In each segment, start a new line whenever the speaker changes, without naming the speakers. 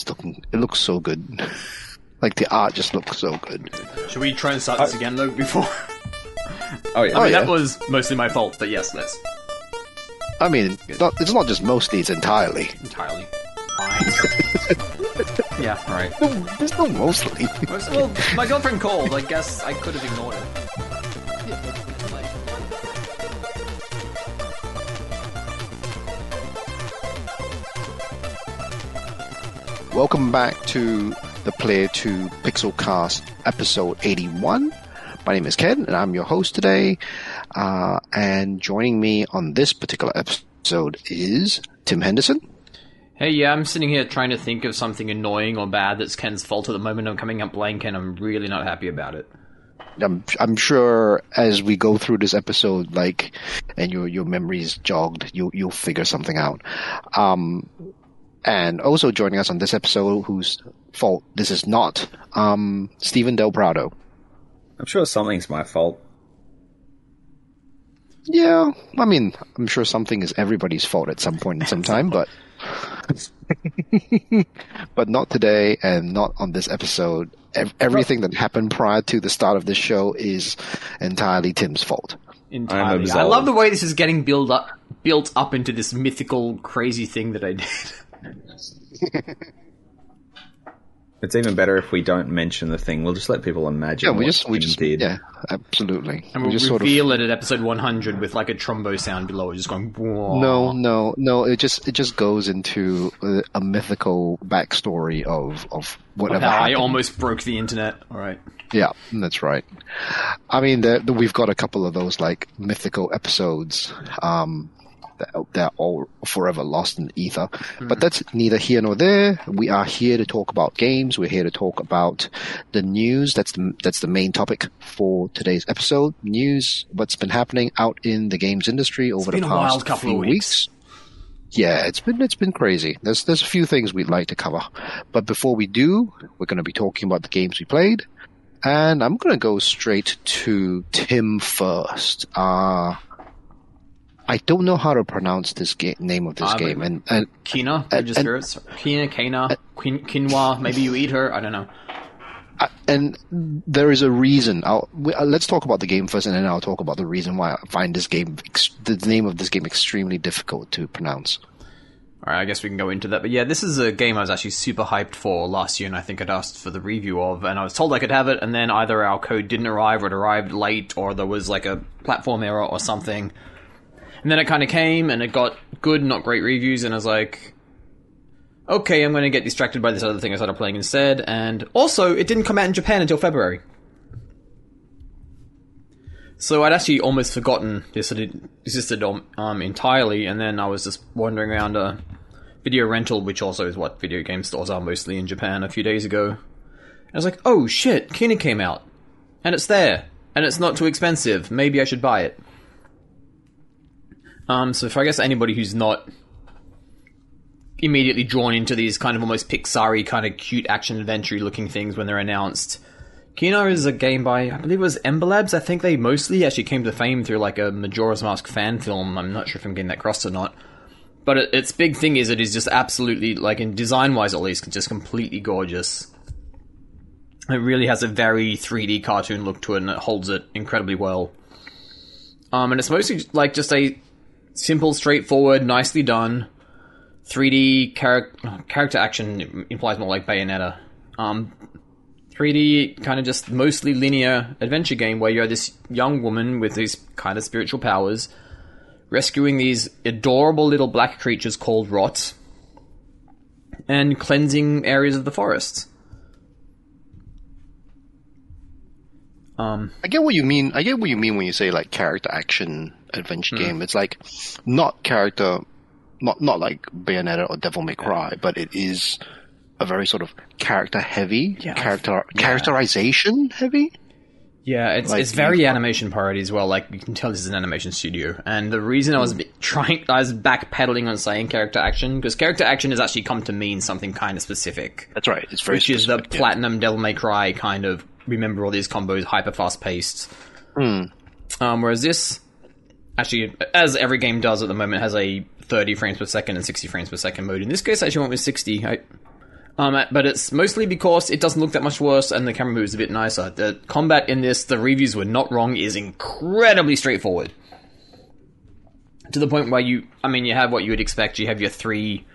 it's looking it looks so good. like the art just looks so good.
Should we try and start this again though before?
Oh yeah.
Oh, I mean,
yeah.
that was mostly my fault, but yes, let's
I mean, not, it's not just mostly; it's entirely.
entirely yeah, right.
No, there's no mostly.
Well, my girlfriend called. I guess I could have ignored it.
Welcome back to the Player 2 Pixel Cast episode 81. My name is Ken, and I'm your host today. Uh, and joining me on this particular episode is Tim Henderson.
Hey, yeah, I'm sitting here trying to think of something annoying or bad that's Ken's fault at the moment. I'm coming up blank, and I'm really not happy about it.
I'm, I'm sure as we go through this episode, like, and your your memories jogged, you'll you'll figure something out. Um, and also joining us on this episode, whose fault this is not, um, Steven Del Prado.
I'm sure something's my fault.
Yeah, I mean, I'm sure something is everybody's fault at some point in some time, but but not today and not on this episode. Everything that happened prior to the start of this show is entirely Tim's fault.
Entirely. I love the way this is getting built up, built up into this mythical, crazy thing that I did.
It's even better if we don't mention the thing. We'll just let people imagine.
Yeah, we
what
just we just
did.
yeah, absolutely.
And
we
we'll
just sort of
reveal it at episode 100 with like a trombo sound below it, just going. "Whoa."
no, no, no. It just it just goes into a, a mythical backstory of of whatever.
How I almost broke the internet. All right.
Yeah, that's right. I mean, there, there- we've got a couple of those like mythical episodes um, that they're all forever lost in the ether. But that's neither here nor there. We are here to talk about games. We're here to talk about the news. That's the that's the main topic for today's episode. News. What's been happening out in the games industry over the past
couple
few
of weeks.
yeah, it's been it's been crazy. There's there's a few things we'd like to cover, but before we do, we're going to be talking about the games we played, and I'm going to go straight to Tim first. Uh I don't know how to pronounce this ga- name of this
ah, but-
game, and, and
Kena, uh,
And-
Bridge of
and-
Spirits. Kina, Kana, uh, quin- Quinoa. Maybe you eat her. I don't know.
I- and there is a reason. I'll, we, uh, let's talk about the game first, and then I'll talk about the reason why I find this game, the name of this game, extremely difficult to pronounce.
All right, I guess we can go into that. But yeah, this is a game I was actually super hyped for last year, and I think I'd asked for the review of, and I was told I could have it, and then either our code didn't arrive, or it arrived late, or there was like a platform error or something. And then it kind of came, and it got good, not great reviews, and I was like, okay, I'm going to get distracted by this other thing I started playing instead. And also, it didn't come out in Japan until February. So I'd actually almost forgotten this had existed um, entirely, and then I was just wandering around a video rental, which also is what video game stores are mostly in Japan, a few days ago. And I was like, oh shit, Kena came out. And it's there. And it's not too expensive. Maybe I should buy it. Um, so for I guess anybody who's not immediately drawn into these kind of almost Pixar kind of cute action adventure looking things when they're announced, Kino is a game by, I believe it was Ember Labs. I think they mostly actually came to fame through like a Majora's Mask fan film. I'm not sure if I'm getting that crossed or not. But it, its big thing is it is just absolutely, like in design wise at least, just completely gorgeous. It really has a very 3D cartoon look to it and it holds it incredibly well. Um, and it's mostly like just a simple, straightforward, nicely done 3D char- character action implies more like Bayonetta. Um, 3D kind of just mostly linear adventure game where you're this young woman with these kind of spiritual powers rescuing these adorable little black creatures called rots and cleansing areas of the forest. Um,
I get what you mean. I get what you mean when you say like character action adventure
Hmm.
game. It's like not character, not not like Bayonetta or Devil May Cry, but it is a very sort of character heavy,
Yeah,
character
yeah.
characterization heavy.
Yeah, it's
Like,
it's very animation parody as well. Like you can tell this is an animation studio, and the reason I was trying, I was backpedaling on saying character action because character action has actually come to mean something kind of specific,
That's right. It's very
which is the
yeah.
platinum Devil May Cry kind of. Remember all these combos, hyper fast paced.
Hmm.
Um, whereas this, actually, as every game does at the moment, has a 30 frames per second and 60 frames per second mode. In this case, I actually went with 60. I, Um, but it's mostly because it doesn't look that much worse and the camera moves a bit nicer. The combat in this, the reviews were not wrong, is incredibly straightforward. To the point where you, I mean, you have what you would expect. You have your three,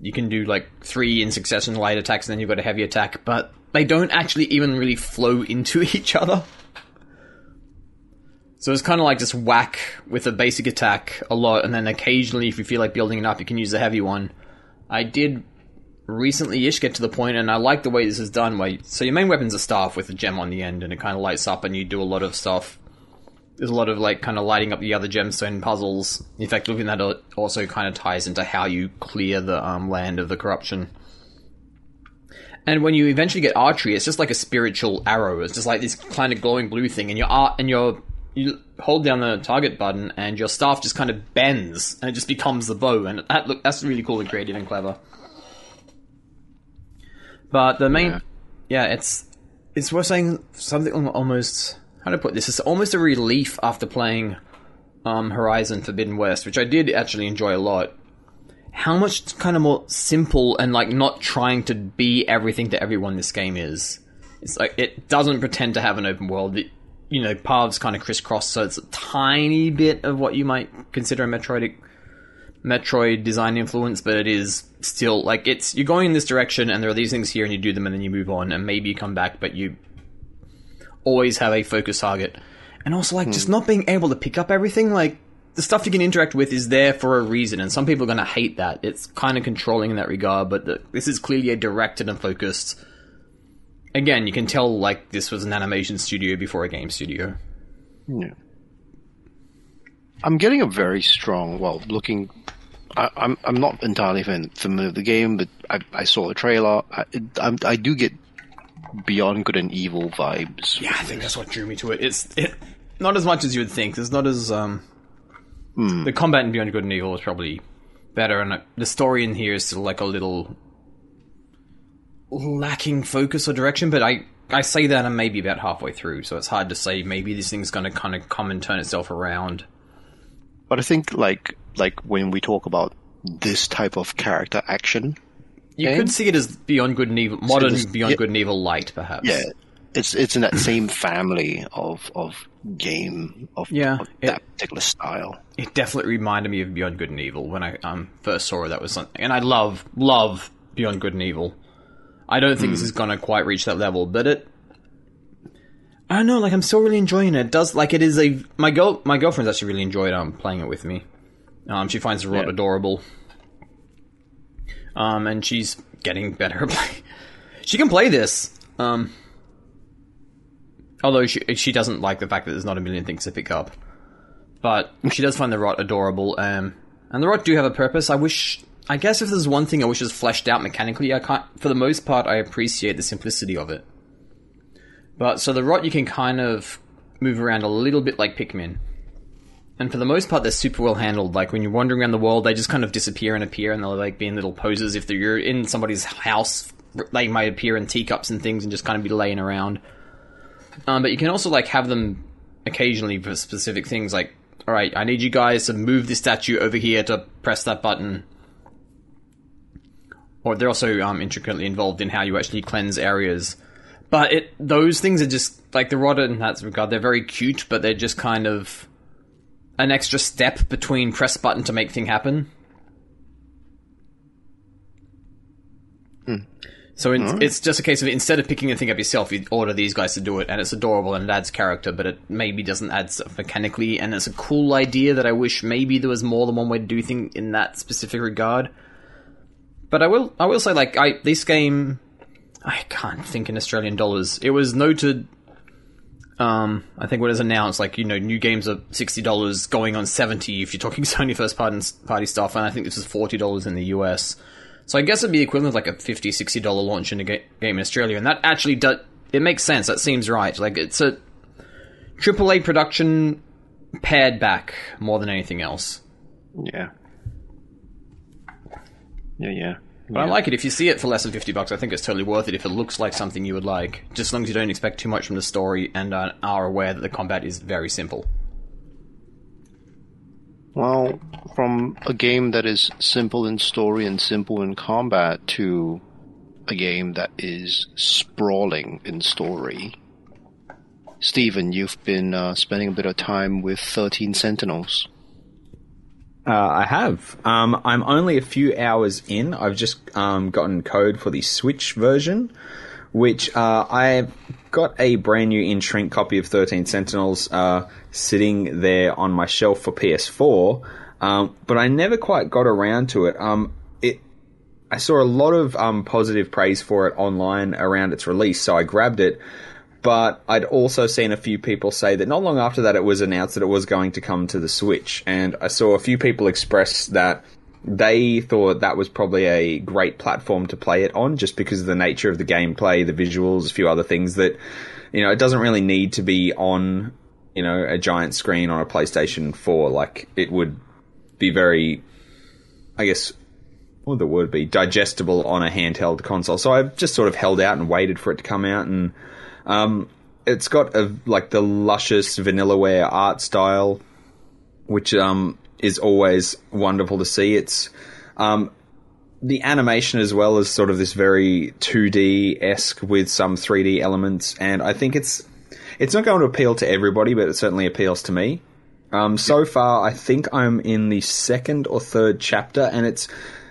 you can do like three in succession light attacks, and then you've got a heavy attack, but they don't actually even really flow into each other. So it's kind of like just whack with a basic attack a lot, and then occasionally, if you feel like building it up, you can use the heavy one. I did recently-ish get to the point, and I like the way this is done. Where so your main weapon's a staff with a gem on the end, and it kind of lights up, and you do a lot of stuff. There's a lot of like kind of lighting up the other gemstone puzzles. In fact, looking at that also kind of ties into how you clear the um, land of the corruption. And when you eventually get archery, it's just like a spiritual arrow. It's just like this kind of glowing blue thing, and your art and your you hold down the target button, and your staff just kind of bends, and it just becomes the bow. And that look that's really cool and creative and clever. But the main, yeah, yeah it's it's worth saying something almost how to put this. It's almost a relief after playing um, Horizon Forbidden West, which I did actually enjoy a lot. How much kind of more simple and like not trying to be everything to everyone this game is. It's like it doesn't pretend to have an open world. It, you know, paths kind of crisscross, so it's a tiny bit of what you might consider a Metroid Metroid design influence, but it is still like it's you're going in this direction, and there are these things here, and you do them, and then you move on, and maybe you come back, but you always have a focus target, and also like hmm. just not being able to pick up everything. Like the stuff you can interact with is there for a reason, and some people are going to hate that. It's kind of controlling in that regard, but the, this is clearly a directed and focused. Again, you can tell like this was an animation studio before a game studio.
Yeah. I'm getting a very strong, well, looking I, am I'm, I'm not entirely familiar with the game, but I, I saw the trailer. I, I, I do get Beyond Good and Evil vibes.
Yeah, I think that's what drew me to it. It's it not as much as you would think. It's not as um mm. the combat in Beyond Good and Evil is probably better, and the story in here is still like a little lacking focus or direction. But I I say that I'm maybe about halfway through, so it's hard to say. Maybe this thing's going to kind of come and turn itself around.
But I think like like when we talk about this type of character action,
you game, could see it as Beyond Good and Evil, modern so Beyond yeah, Good and Evil light, perhaps.
Yeah, it's it's in that same family of of game of, yeah, of that it, particular style.
It definitely reminded me of Beyond Good and Evil when I um first saw it. That was something, and I love love Beyond Good and Evil. I don't think this hmm. is gonna quite reach that level, but it I don't know, like I'm still really enjoying it. it. does like it is a my girl my girlfriend's actually really enjoyed um playing it with me. Um, she finds the rot yeah. adorable. Um, and she's getting better. she can play this. Um, although she she doesn't like the fact that there's not a million things to pick up. But she does find the rot adorable. Um, and the rot do have a purpose. I wish. I guess if there's one thing I wish was fleshed out mechanically, I can't. For the most part, I appreciate the simplicity of it. But so the rot you can kind of move around a little bit like Pikmin. And for the most part, they're super well handled. Like when you're wandering around the world, they just kind of disappear and appear, and they'll like be in little poses. If you're in somebody's house, they might appear in teacups and things and just kind of be laying around. Um, but you can also like have them occasionally for specific things. Like, all right, I need you guys to move this statue over here to press that button. Or they're also um, intricately involved in how you actually cleanse areas. But it those things are just like the rot in that regard. They're very cute, but they're just kind of an extra step between press button to make thing happen. Hmm. So in, right. it's just a case of instead of picking the thing up yourself, you order these guys to do it, and it's adorable and it adds character, but it maybe doesn't add stuff mechanically. And it's a cool idea that I wish maybe there was more than one way to do things in that specific regard. But I will, I will say, like, I this game I can't think in Australian dollars. It was noted. Um, I think when it was announced, like you know, new games are sixty dollars, going on seventy if you're talking Sony first party stuff, and I think this is forty dollars in the US. So I guess it'd be equivalent like a 50 60 dollar launch in a ga- game in Australia, and that actually does it makes sense. That seems right. Like it's a AAA production pared back more than anything else.
Yeah. Yeah, yeah.
But yeah. I like it. If you see it for less than 50 bucks, I think it's totally worth it if it looks like something you would like. Just as long as you don't expect too much from the story and uh, are aware that the combat is very simple.
Well, from a game that is simple in story and simple in combat to a game that is sprawling in story. Steven, you've been uh, spending a bit of time with 13 Sentinels.
Uh, I have. Um, I'm only a few hours in. I've just um, gotten code for the Switch version, which uh, I've got a brand new in shrink copy of 13 Sentinels uh, sitting there on my shelf for PS4, um, but I never quite got around to it. Um, it I saw a lot of um, positive praise for it online around its release, so I grabbed it. But I'd also seen a few people say that not long after that it was announced that it was going to come to the Switch, and I saw a few people express that they thought that was probably a great platform to play it on just because of the nature of the gameplay, the visuals, a few other things that, you know, it doesn't really need to be on, you know, a giant screen on a PlayStation 4. Like, it would be very, I guess, what would the word be? Digestible on a handheld console. So I've just sort of held out and waited for it to come out and, um, it's got a, like the luscious Vanillaware art style, which, um, is always wonderful to see. It's um, the animation as well as sort of this very 2D esque with some 3D elements, and I think it's it's not going to appeal to everybody, but it certainly appeals to me. Um, so far, I think I'm in the second or third chapter, and it's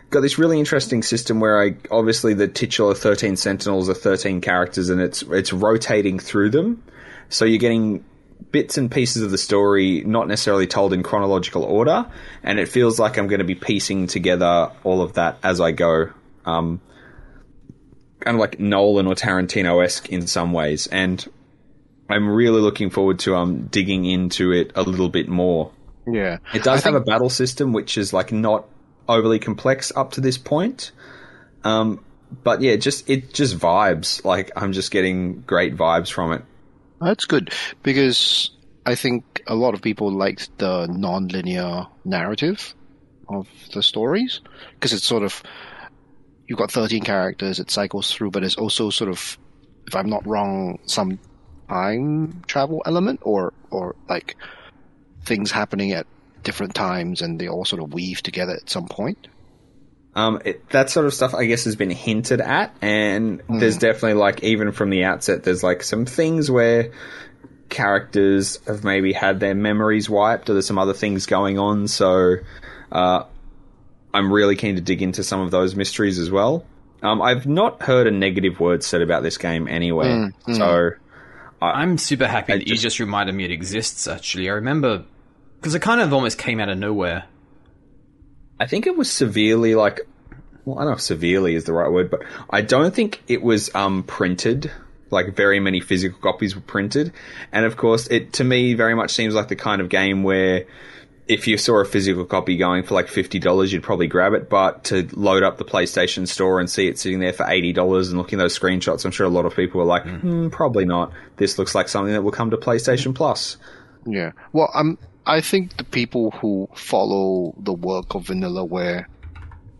got this really interesting system where I obviously the titular 13 Sentinels are 13 characters, and it's it's rotating through them. So you're getting bits and pieces of the story not necessarily told in chronological order, and it feels like I'm going to be piecing together all of that as I go. Um, kind of like Nolan or Tarantino esque in some ways, and I'm really looking forward to um digging into it a little bit more.
Yeah,
it does have a battle system which is like not overly complex up to this point. Um, but yeah, just it just vibes. Like I'm just getting great vibes from it.
That's good because I think a lot of people liked the non-linear narrative of the stories because it's sort of you've got 13 characters, it cycles through, but it's also sort of, if I'm not wrong, some time travel element or or like things happening at different times and they all sort of weave together at some point.
Um, it, that sort of stuff, I guess, has been hinted at, and mm. there's definitely like even from the outset, there's like some things where characters have maybe had their memories wiped, or there's some other things going on. So, uh, I'm really keen to dig into some of those mysteries as well. Um, I've not heard a negative word said about this game anywhere, mm, mm. so
I, am super happy I that just, you just reminded me it exists. Actually, I remember because it kind of almost came out of nowhere.
I think it was severely like, well, I don't know if severely is the right word, but I don't think it was um, printed. Like very many physical copies were printed, and of course, it to me very much seems like the kind of game where if you saw a physical copy going for like fifty dollars, you'd probably grab it. But to load up the PlayStation Store and see it sitting there for eighty dollars and looking at those screenshots, I'm sure a lot of people were like, mm. hmm, probably not. This looks like something that will come to PlayStation Plus.
Yeah. Well, I'm I think the people who follow the work of Vanillaware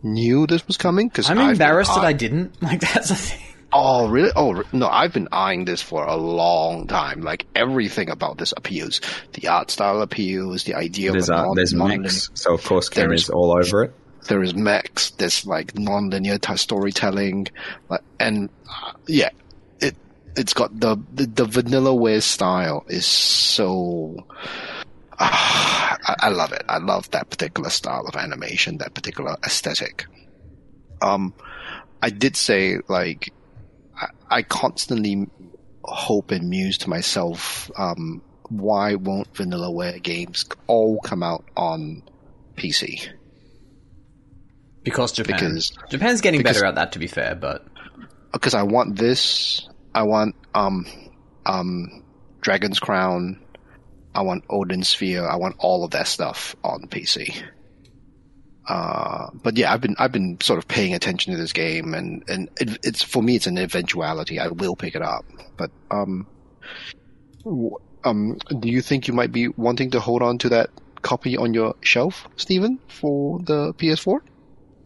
knew this was coming because
I'm I've embarrassed that I didn't. Like that's a thing.
Oh really? Oh no! I've been eyeing this for a long time. Like everything about this appeals. The art style appeals. The idea
there's,
of
uh, there's mechs, so of course Cameron's all over it.
There is mechs. There's like non-linear t- storytelling, like, and uh, yeah, it it's got the the, the Vanillaware style is so I, I love it. I love that particular style of animation, that particular aesthetic. Um, I did say like I, I constantly hope and muse to myself, um, why won't Vanillaware games all come out on PC?
Because Japan. Because, Japan's getting because, better at that, to be fair, but
because I want this, I want um, um, Dragon's Crown, I want Odin Sphere. I want all of that stuff on PC. Uh, but yeah, I've been I've been sort of paying attention to this game, and and it, it's for me it's an eventuality. I will pick it up, but um, um, do you think you might be wanting to hold on to that copy on your shelf, Steven, for the PS4?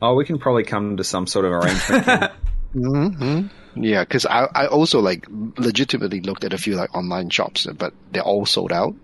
Oh, we can probably come to some sort of arrangement.
mm-hmm. Yeah, because I I also like legitimately looked at a few like online shops, but they're all sold out.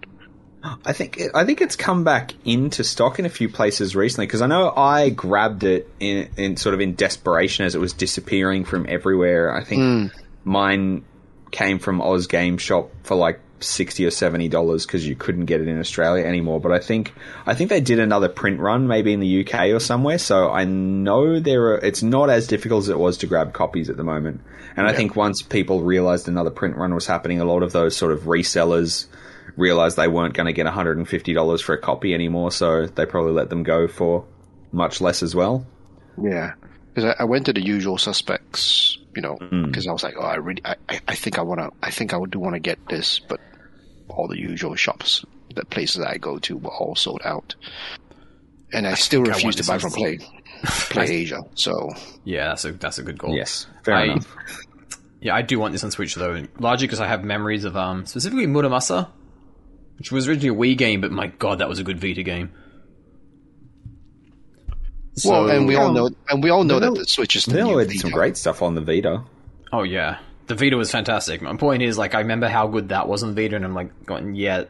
I think I think it's come back into stock in a few places recently because I know I grabbed it in, in sort of in desperation as it was disappearing from everywhere. I think hmm. mine came from Oz Game Shop for like sixty or seventy dollars because you couldn't get it in Australia anymore. But I think I think they did another print run maybe in the UK or somewhere. So I know there are. It's not as difficult as it was to grab copies at the moment. And I think once people realized another print run was happening, a lot of those sort of resellers realized they weren't going to get $150 for a copy anymore, so they probably let them go for much less as well.
Yeah, because I, I went to the usual suspects, you know, because I was like, oh, I really, I, I- I think I want to, I think I do want to get this, but all the usual shops, the places I go to were all sold out, and I, still
think
refuse to buy from. Play, Play Asia. So
Yeah, that's a that's a good call.
Yes, fair
I-
enough.
Yeah, I do want this on Switch though, largely because I have memories of um specifically Muramasa, which was originally a Wii game, but my god, that was a good Vita game.
well, and we all know, and we all know that the Switch is the
Vanilla
new
did
Vita.
some great stuff on the Vita.
Oh yeah, the Vita was fantastic. My point is, like, I remember how good that was on Vita, and I'm like, going, yeah,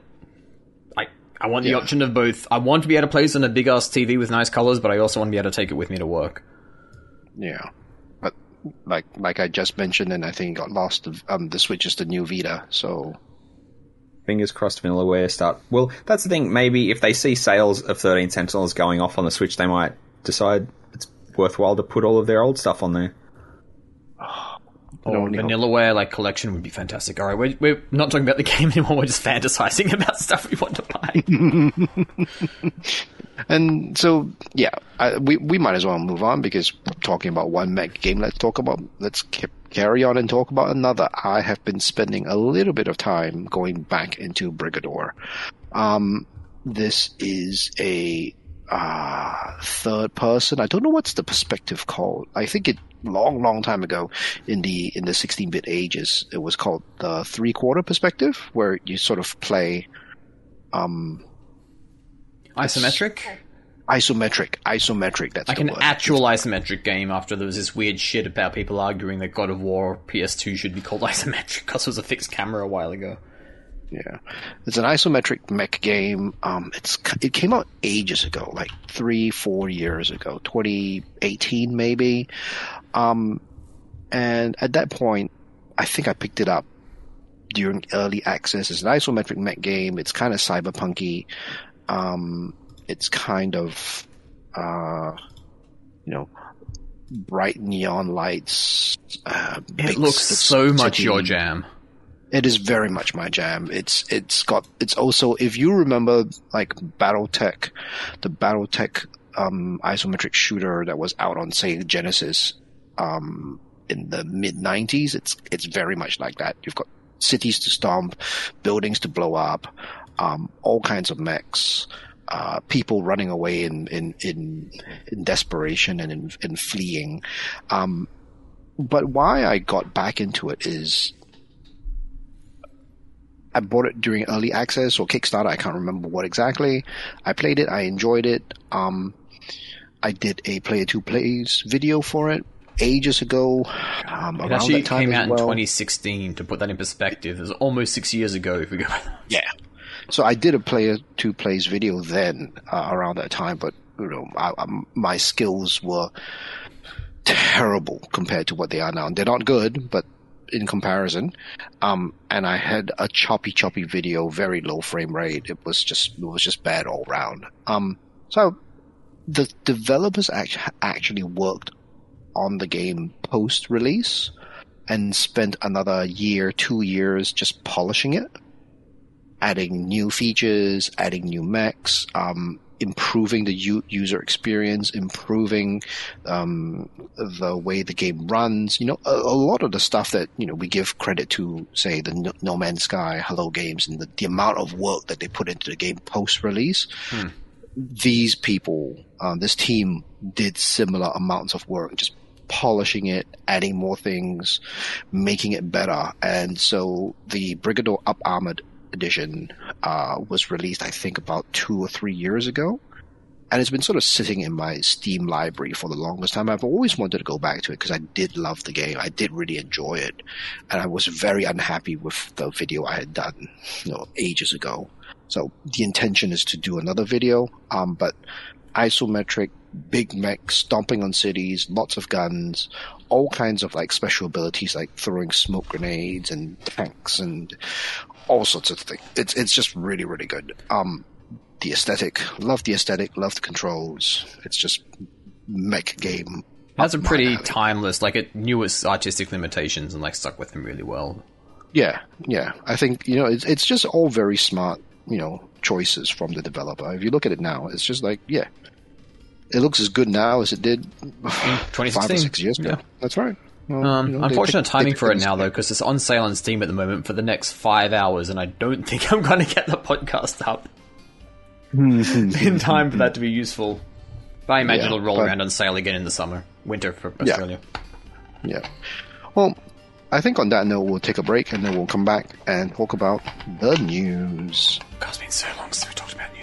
I I want the
Yeah.
option of both. I want to be able to play this on a big ass TV with nice colors, but I also want to be able to take it with me to work.
Yeah, but like like I just mentioned, and I think got lost. Um, the Switch is the new Vita, so
Fingers crossed Vanillaware start. Well, that's the thing. Maybe if they see sales of 13 Sentinels going off on the Switch, they might decide it's worthwhile to put all of their old stuff on there.
Or
only hope.
Vanillaware like collection would be fantastic. All right, we're, we're not talking about the game anymore. We're just fantasizing about stuff we want to buy.
And so, yeah, I, we we might as well move on because we're talking about one mech game. Let's talk about let's ca- carry on and talk about another. I have been spending a little bit of time going back into Brigador. Um, this is a uh, third person. I don't know what's the perspective called. I think it long, long time ago in the in the 16-bit ages, it was called the three-quarter perspective, where you sort of play. Um,
Isometric,
isometric isometric that's
like an
word.
actual isometric game. After there was this weird shit about people arguing that God of War PS2 should be called isometric because it was a fixed camera a while ago.
yeah. It's an isometric mech game. Um it's it came out ages ago like three four years ago 2018 maybe. Um and at that point i think i picked it up during early access. It's an isometric mech game. It's kind of cyberpunky. Um it's kind of uh you know bright neon lights uh,
It looks so much
city.
your jam.
It is very much my jam. It's it's got it's also if you remember like BattleTech, the BattleTech um, isometric shooter that was out on say Genesis um, in the mid '90s. It's it's very much like that. You've got cities to stomp, buildings to blow up, um, all kinds of mechs. Uh, people running away in in in, in desperation and in, in fleeing. Um, but why I got back into it is I bought it during early access or Kickstarter. I can't remember what exactly. I played it. I enjoyed it. Um, I did a player two plays video for it ages ago. Um,
It
around
actually
that time
came out in
well.
2016. To put that in perspective, it was almost six years ago. If we go,
Yeah. So I did a player two plays video then uh, around that time, but you know, I, I, my skills were terrible compared to what they are now. And they're not good, but in comparison, um, and I had a choppy, choppy video, very low frame rate. It was just, it was just bad all round. Um, so the developers act- actually worked on the game post release and spent another year, two years just polishing it adding new features, adding new mechs, um, improving the u- user experience, improving um, the way the game runs. You know, a, a lot of the stuff that you know we give credit to, say the No, no Man's Sky, Hello Games, and the, the amount of work that they put into the game post release. These people, uh, this team, did similar amounts of work, just polishing it, adding more things, making it better. And so the Brigador Up Armored edition uh, was released, I think, about two or three years ago. And it's been sort of sitting in my Steam library for the longest time. I've always wanted to go back to it because I did love the game. I did really enjoy it. And I was very unhappy with the video I had done, you know, ages ago. So the intention is to do another video, um, but isometric, big mech stomping on cities, lots of guns, all kinds of like special abilities like throwing smoke grenades and tanks and all sorts of things. It's it's just really really good. Um, the aesthetic, love the aesthetic, love the controls. It's just mech game.
That's a pretty timeless. Like it knew its artistic limitations and like stuck with them really well.
Yeah, yeah. I think you know it's it's just all very smart, you know, choices from the developer. If you look at it now, it's just like yeah, it looks as good now as it did five or six years ago.
Yeah.
That's right. Well,
Um, unfortunate
pick-
timing for it now though, because it's on sale on Steam at the moment for the next five hours, and I don't think I'm going to get the podcast up in time for that to be useful. But I imagine
Yeah,
it'll roll
but-
around on sale again in the summer, winter for
Yeah.
Australia.
Yeah. Well, I think on that note, we'll take a break and then we'll come back and talk about the news.
God, it's been so long since we talked about news.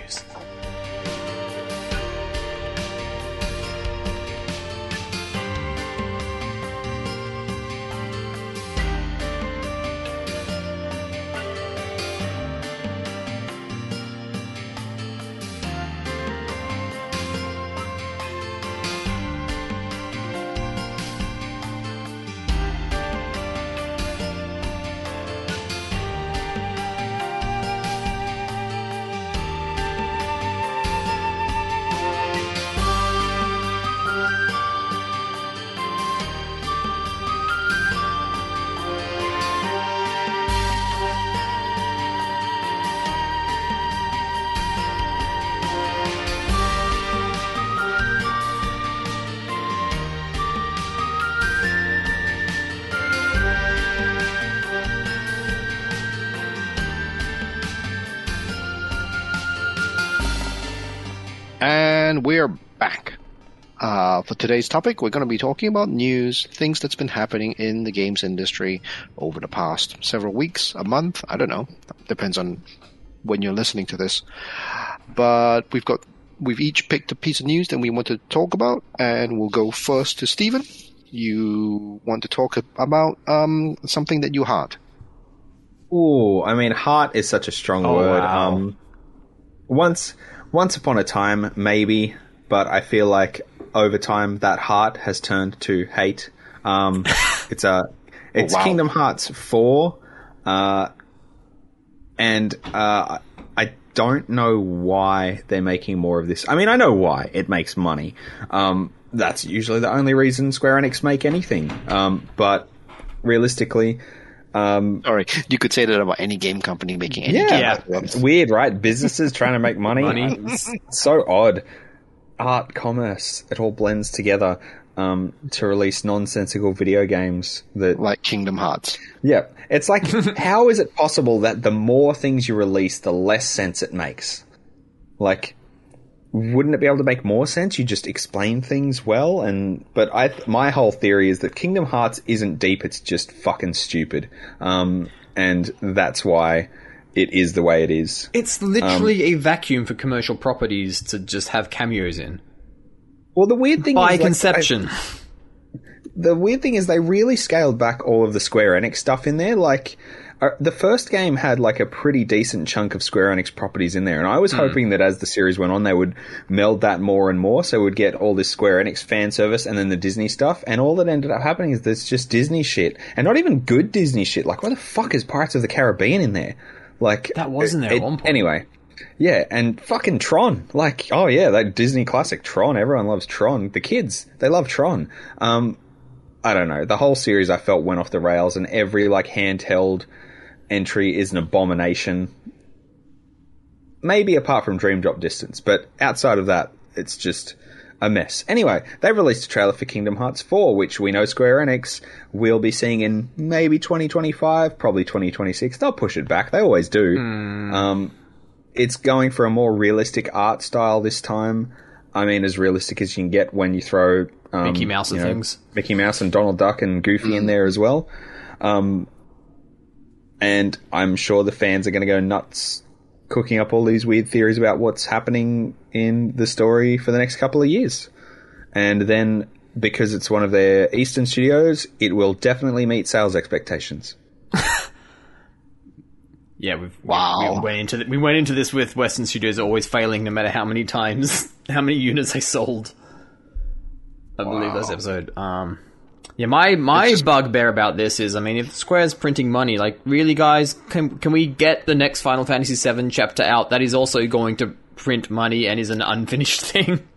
For today's topic, we're going to be talking about news, things that's been happening in the games industry over the past several weeks, a month, I don't know. Depends on when you're listening to this. But we've got, we've each picked a piece of news that we want to talk about, and we'll go first to Steven. You want to talk about um, something that you heard.
Oh, I mean, heart is such a strong
Oh,
word.
wow.
Um, once, once upon a time, maybe, but I feel like over time that heart has turned to hate. Um, it's a, it's
wow.
Kingdom Hearts four, uh, and uh, I don't know why they're making more of this. I mean, I know why it makes money. Um, that's usually the only reason Square Enix make anything. Um, but realistically, um,
Sorry, you could say that about any game company making any
Yeah.
game.
Yeah.
it's weird, right? Businesses trying to make money.
Money.
It's so odd. Art, commerce, it all blends together um, to release nonsensical video games that
Like Kingdom Hearts.
yeah, it's like how is it possible that the more things you release, the less sense it makes? Like, wouldn't it be able to make more sense? You just explain things well, and but I my whole theory is that Kingdom Hearts isn't deep; it's just fucking stupid, um, and that's why it is the way it is.
It's literally a vacuum for commercial properties to just have cameos in.
Well, the weird thing
By
is, like,
conception.
the weird thing is they really scaled back all of the Square Enix stuff in there. Like uh, the first game had like a pretty decent chunk of Square Enix properties in there, and I was hoping that as the series went on, they would meld that more and more, so we'd get all this Square Enix fan service and then the Disney stuff. And all that ended up happening is there's just Disney shit, and not even good Disney shit. Like, why the fuck is Pirates of the Caribbean in there? Like
That wasn't there at one point.
Anyway. Yeah, and fucking Tron. Like, oh yeah, that Disney classic Tron. Everyone loves Tron. The kids, they love Tron. Um, I don't know. The whole series I felt went off the rails, and every like handheld entry is an abomination. Maybe apart from Dream Drop Distance, but outside of that, it's just a mess. Anyway, they released a trailer for Kingdom Hearts 4, which we know Square Enix will be seeing in maybe 2025, probably 2026. They'll push it back. They always do. Um, it's going for a more realistic art style this time. I mean, as realistic as you can get when you throw um,
Mickey Mouse and
you know,
things.
Mickey Mouse and Donald Duck and Goofy in there as well. Um, and I'm sure the fans are going to go nuts cooking up all these weird theories about what's happening in the story for the next couple of years. And then, because it's one of their Eastern studios, it will definitely meet sales expectations.
yeah, we've
Wow.
we, we went into th- we went into this with Western Studios always failing, no matter how many times, how many units they sold. I believe
Wow.
this episode. Um, yeah, my my
just-
bugbear about this is, I mean, if Square's printing money, like, really, guys, can can we get the next Final Fantasy VII chapter out that is also going to print money and is an unfinished thing?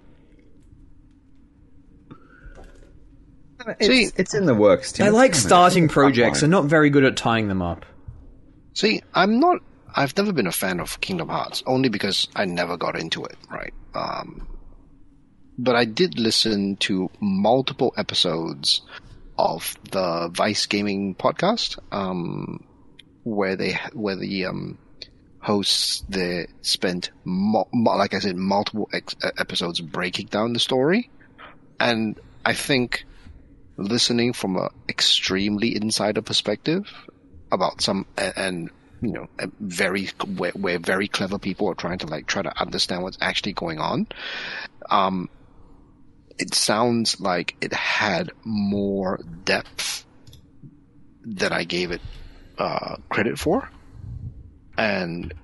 It's,
See-
it's in the works. Tim.
I like
coming.
starting
It's
projects and not very good at tying them up.
See, I'm not. I've never been a fan of Kingdom Hearts, only because I never got into it, right? Um, but I did listen to multiple episodes of the Vice Gaming podcast, um, where they where the um, hosts they spent, mo- mo- like I said, multiple ex- episodes breaking down the story, and I think listening from an extremely insider perspective about some and, and you know very where, where very clever people are trying to like try to understand what's actually going on um it sounds like it had more depth than i gave it uh credit for and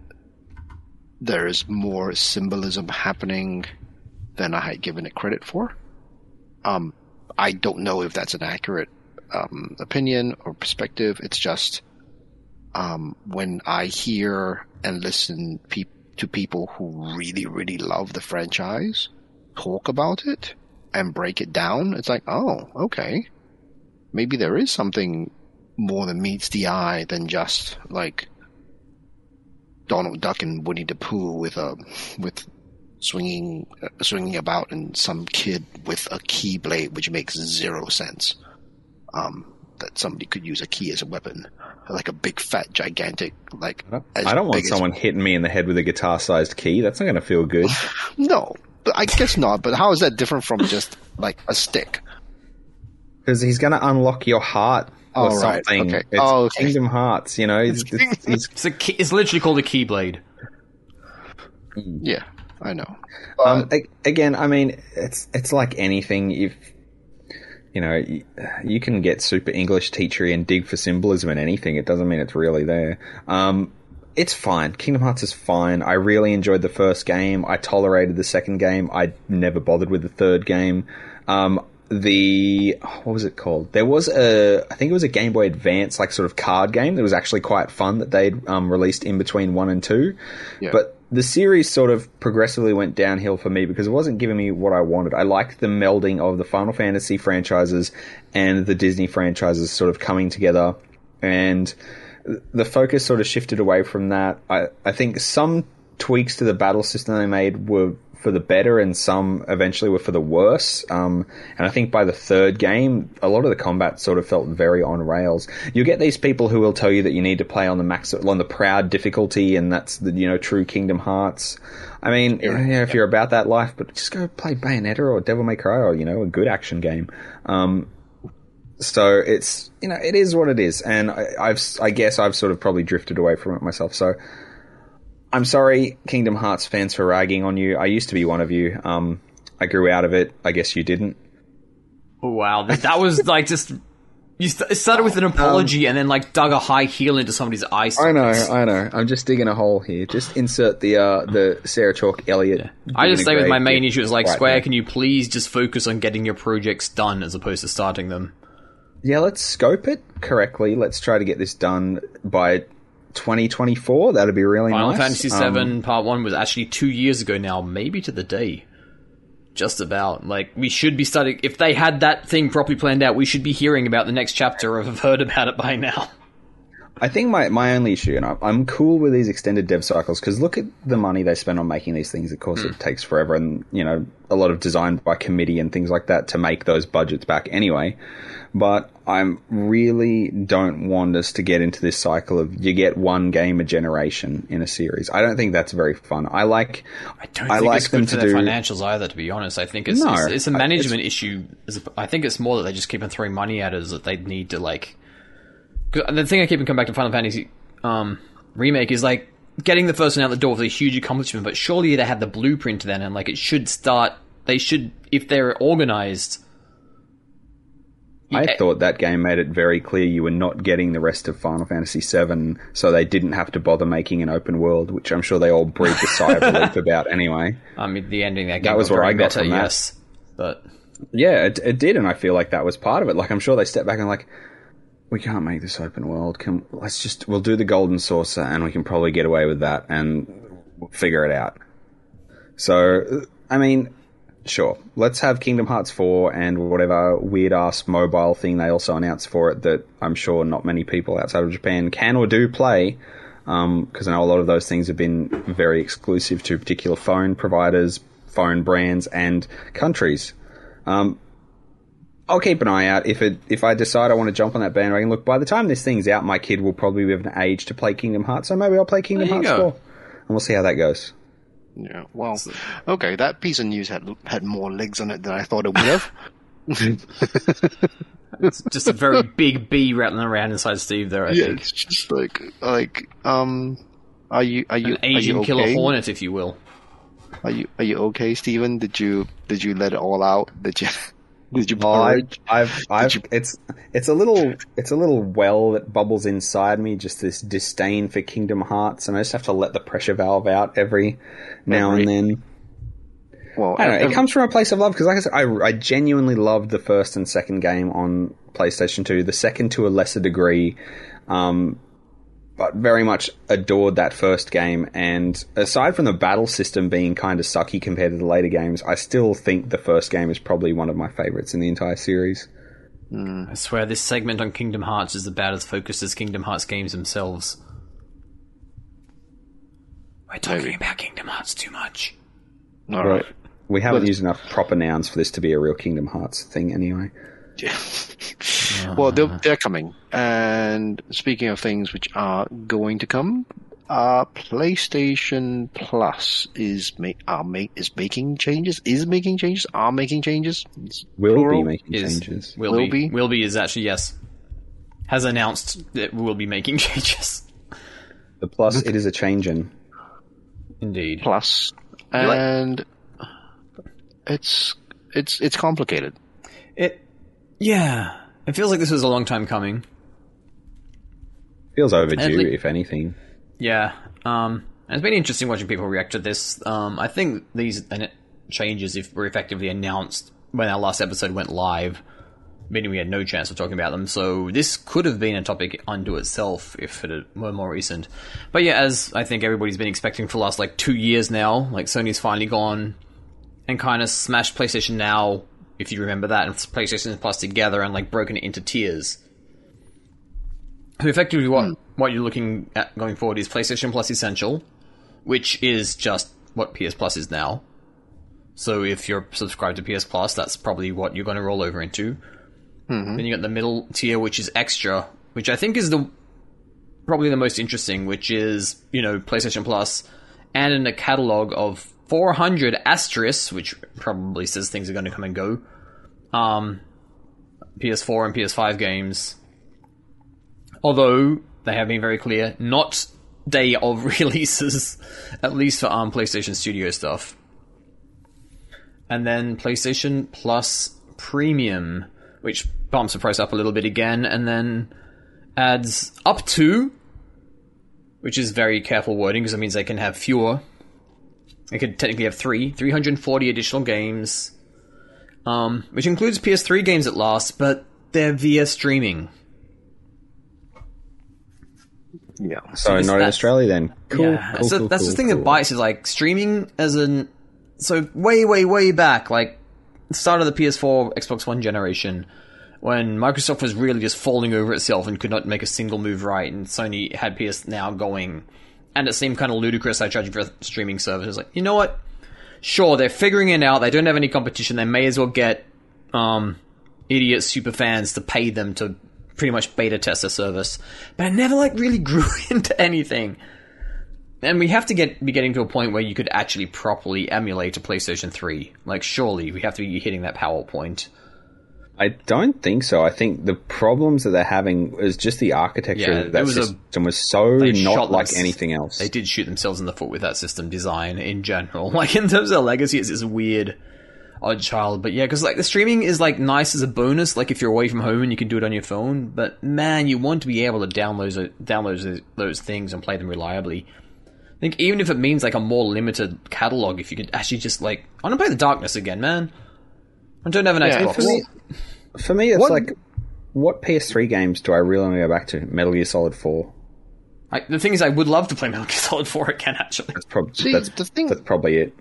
there's more symbolism happening than i had given it credit for um i don't know if that's an accurate um, opinion or perspective. It's just um, when I hear and listen pe- to people who really, really love the franchise talk about it and break it down, it's like, oh, okay. Maybe there is something more than meets the eye than just like Donald Duck and Woody the Pooh with a with swinging uh, swinging about and some kid with a keyblade, which makes zero sense um, that somebody could use a key as a weapon, like a big, fat, gigantic, like. as
I don't want
big as-
someone hitting me in the head with a guitar-sized key. That's not going to feel good.
No, I guess not. But how is that different from just like a stick?
Because he's going to unlock your heart or
Oh, right.
something.
Okay.
It's
Oh, okay.
Kingdom Hearts, you know. It's, it's, it's,
It's a key, it's literally called a Keyblade.
Yeah, I know.
um, a- again, I mean, it's it's like anything. If you know, you, you can get super English teachery and dig for symbolism in anything. It doesn't mean it's really there. Um, it's fine. Kingdom Hearts is fine. I really enjoyed the first game. I tolerated the second game. I never bothered with the third game. Um, the what was it called? There was a I think it was a Game Boy Advance like sort of card game that was actually quite fun that they'd um, released in between one and two.
Yeah.
But the series sort of progressively went downhill for me because it wasn't giving me what I wanted. I liked the melding of the Final Fantasy franchises and the Disney franchises sort of coming together and the focus sort of shifted away from that. I, I think some tweaks to the battle system they made were for the better, and some eventually were for the worse. Um, and I think by the third game, a lot of the combat sort of felt very on rails. You get these people who will tell you that you need to play on the max on the proud difficulty, and that's the you know true Kingdom Hearts. I mean, yeah, if you're about that life, but just go play Bayonetta or Devil May Cry or you know a good action game. Um, so it's you know it is what it is, and I, I've I guess I've sort of probably drifted away from it myself. So I'm sorry, Kingdom Hearts fans, for ragging on you. I used to be one of you. Um, I grew out of it. I guess you didn't.
Oh, wow, that, that was like just. You st- started with an apology and then like dug a high heel into somebody's eye.
I know. I know. I'm just digging a hole here. Just insert the uh, the Sarah Chalk Elliott.
I just say with my main issue is like
right
Square,
there.
can you please just focus on getting your projects done as opposed to starting them?
Yeah, let's scope it correctly. Let's try to get this done by 2024. That'd be really
Final
nice.
Fantasy
Um,
VII Part One was actually two years ago now, maybe to the day. Just about. Like we should be starting. If they had that thing properly planned out, we should be hearing about the next chapter or have heard about it by now.
I think my, my only issue, and I'm, I'm cool with these extended dev cycles because look at the money they spend on making these things. Of course,
Hmm.
it takes forever, and you know a lot of design by committee and things like that to make those budgets back anyway. But I'm really don't want us to get into this cycle of you get one game a generation in a series. I don't think that's very fun. I like
I don't
I
think
like
it's
them
good for
to
their
do-
financials either. To be honest, I think it's
No,
it's, it's a
I-
management issue. I think it's more that they just keep on throwing money at us that they need to like. The thing I keep coming back to Final Fantasy um, remake is like getting the first one out the door was a huge accomplishment. But surely they had the blueprint then, and like it should start. They should, if they're organized.
I thought that game made it very clear you were not getting the rest of Final Fantasy VII, so they didn't have to bother making an open world, which I'm sure they all breathed a sigh of relief about anyway.
I mean, the ending that game
was
got
what I got
better,
from that.
yes, but
Yeah, it, it did, and I feel like that was part of it. Like I'm sure they stepped back and like, we can't make this open world. Can let's just we'll do the golden saucer, and we can probably get away with that, and figure it out. So, I mean, sure, let's have Kingdom Hearts 4 and whatever weird ass mobile thing they also announced for it that I'm sure not many people outside of Japan can or do play. Because I know a lot of those things have been very exclusive to particular phone providers, phone brands, and countries. Um, I'll keep an eye out if it if I decide I want to jump on that bandwagon. Look, by the time this thing's out, my kid will probably be of an age to play Kingdom Hearts, so maybe I'll play Kingdom Hearts
go.
4, and we'll see how that goes.
Yeah. Well, okay. That piece of news had had more legs on it than I thought it would have.
it's just a very big bee rattling around inside Steve there. I
yeah,
think
it's just like like um, are you are you
an Asian
are you
killer
okay?
hornet, if you will.
Are you are you okay, Steven? Did you did you let it all out? Did you did you
Oh, I,
purge?
I've, I've,
you-
it's, it's a little, it's a little well that bubbles inside me. Just this disdain for Kingdom Hearts, and I just have to let the pressure valve out every now
Every-
and then.
well,
I don't know.
ev-
It comes from a place of love because, like I said, I, I genuinely loved the first and second game on PlayStation Two. The second to a lesser degree, um, but very much adored that first game. And aside from the battle system being kind of sucky compared to the later games, I still think the first game is probably one of my favorites in the entire series. Mm.
I swear this segment on Kingdom Hearts is about as focused as Kingdom Hearts games themselves. We're talking
Maybe.
about Kingdom Hearts too much.
all right.
We haven't
Well-
used enough proper nouns for this to be a real Kingdom Hearts thing, anyway.
well, they're, they're coming. And speaking of things which are going to come, uh, PlayStation Plus is ma- are ma- is making changes. Is making changes. Are making changes. It's
Will
plural.
be making
Is
changes.
will,
Will
be.
be?
will be is actually yes has announced that we'll be making changes.
The plus, it is a change in.
Indeed.
Plus,
like-
and it's it's it's complicated.
It yeah. It feels like this was a long time coming.
Feels overdue,
le-
if anything.
Yeah. Um, and it's been interesting watching people react to this. Um, I think these changes if were effectively announced when our last episode went live, meaning we had no chance of talking about them. So this could have been a topic unto itself if it were more recent. But yeah, as I think everybody's been expecting for the last like two years now, like Sony's finally gone and kind of smashed PlayStation Now, if you remember that, and PlayStation Plus together and like broken it into tiers. So effectively, what hmm. what you're looking at going forward is PlayStation Plus Essential, which is just what PS Plus is now. So if you're subscribed to PS Plus, that's probably what you're going to roll over into. Mm-hmm. Then you got the middle tier, which is Extra, which I think is the probably the most interesting, which is you know PlayStation Plus, and in a catalog of 400 asterisks, which probably says things are going to come and go. Um, PS4 and PS5 games although they have been very clear, not day of releases, at least for ARM PlayStation Studio stuff. And then PlayStation Plus Premium, which bumps the price up a little bit again, and then adds up to, which is very careful wording because it means they can have fewer. They could technically have three, 340 additional games, um, which includes PS3 games at last, but they're via streaming.
Yeah.
So
this-
not in Australia then. Cool.
yeah,
cool,
so
cool,
that's
cool,
the thing
cool.
that bites is like streaming as an so way, way, way back, like the start of the PS4, Xbox One generation, when Microsoft was really just falling over itself and could not make a single move right, and Sony had PS Now going, and it seemed kind of ludicrous. I charging for streaming service. Like, you know what? Sure, they're figuring it out. They don't have any competition. They may as well get um, idiot super fans to pay them to pretty much beta test the service. But it never like really grew into anything. And we have to get be getting to a point where you could actually properly emulate a PlayStation 3. Like surely we have to be hitting that power point.
I don't think so. I think the problems that they're having is just the architecture
Yeah,
of that
was a-
system was so not like
themselves-
anything else.
They did shoot themselves in the foot with that system design in general. Like in terms of legacy, it's this weird odd child. But yeah, because like the streaming is like nice as a bonus, like if you're away from home and you can do it on your phone. But man, you want to be able to download download those, those things and play them reliably. I think even if it means like a more limited catalog, if you could actually just like, I want to play the Darkness again, man. I don't have an
Yeah,
Xbox.
For me, for me it's
What-
like, what PS3 games do I really want to go back to? Metal Gear Solid 4.
I, the thing is, I would love to play Metal Gear Solid 4 again, actually.
That's, prob-
See,
that's,
the thing-
that's probably it.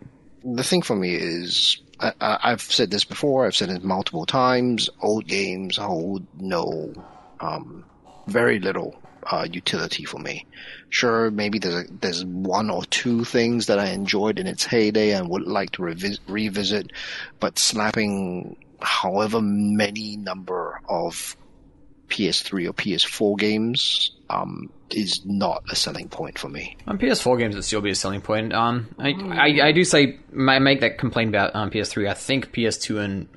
the thing for me is I, I, I've said this before. I've said it multiple times. Old games hold no, um, very little uh, utility for me. Sure, maybe there's a, there's one or two things that I enjoyed in its heyday and would like to revis- revisit, but slapping however many number of PS3 or PS4 games um, is not a selling point for me.
On PS4 games, it'd still be a selling point. Um, I, I, I do say, I make that complaint about um, PS3. I think PS2 and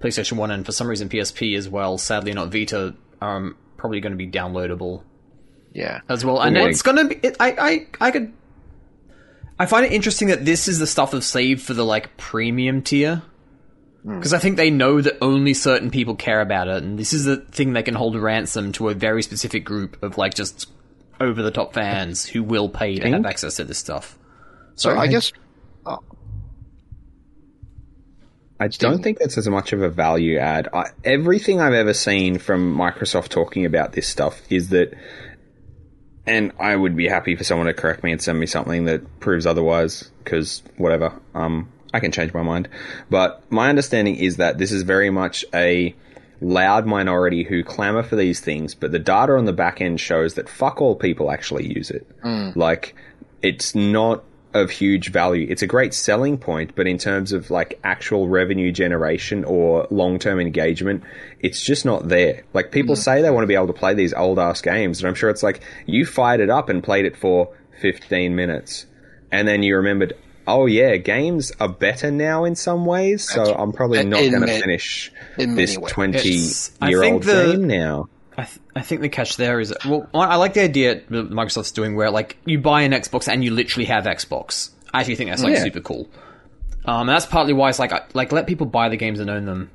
PlayStation 1 and for some reason PSP as well, sadly not Vita, are um, probably going to be downloadable
Yeah.
as well. And
Yeah.
it's going to be, it, I, I, I could, I find it interesting that this is the stuff that's saved for the like premium tier. Hmm. Because I think they know that only certain people care about it, and this is the thing they can hold ransom to a very specific group of like just over the top fans who will pay to have access to this stuff.
So I guess uh,
I don't think that's as much of a value add. I, everything I've ever seen from Microsoft talking about this stuff is that, and I would be happy for someone to correct me and send me something that proves otherwise, because whatever, um, I can change my mind. But my understanding is that this is very much a loud minority who clamor for these things, but the data on the back end shows that fuck all people actually use it. Like, it's not of huge value. It's a great selling point, but in terms of like actual revenue generation or long term engagement, it's just not there. Like people say they want to be able to play these old ass games, and I'm sure it's like you fired it up and played it for 15 minutes, and then you remembered, oh yeah, games are better now in some ways, so I'm probably not going to finish this 20 year old game now.
I, th- I think the catch there is well, I like the idea Microsoft's doing where like you buy an Xbox and you literally have Xbox. I actually think that's like
Yeah.
super cool. Um, and that's partly why it's like like let people buy the games and own them.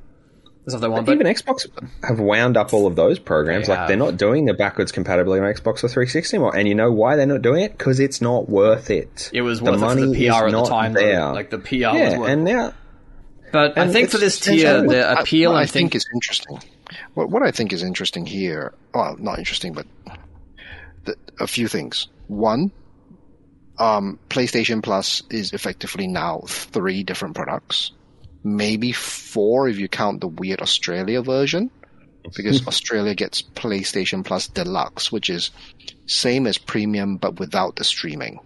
That's what they want. But
Even Xbox have wound up all of those programs.
They
like they're not doing the backwards compatibility on Xbox or 360 anymore. And you know why they're not doing it? Because it's not worth it.
it was
the
worth it for the PR at the
not
time. though.
There.
Like the PR was
yeah,
worth.
and now
but I think for this
and
tier, the appeal
what I
and
think
think
is interesting. What what I think is interesting here, well, not interesting, but the, a few things. One, um, PlayStation Plus is effectively now three different products, maybe four if you count the weird Australia version, because Australia gets PlayStation Plus Deluxe, which is same as premium but without the streaming.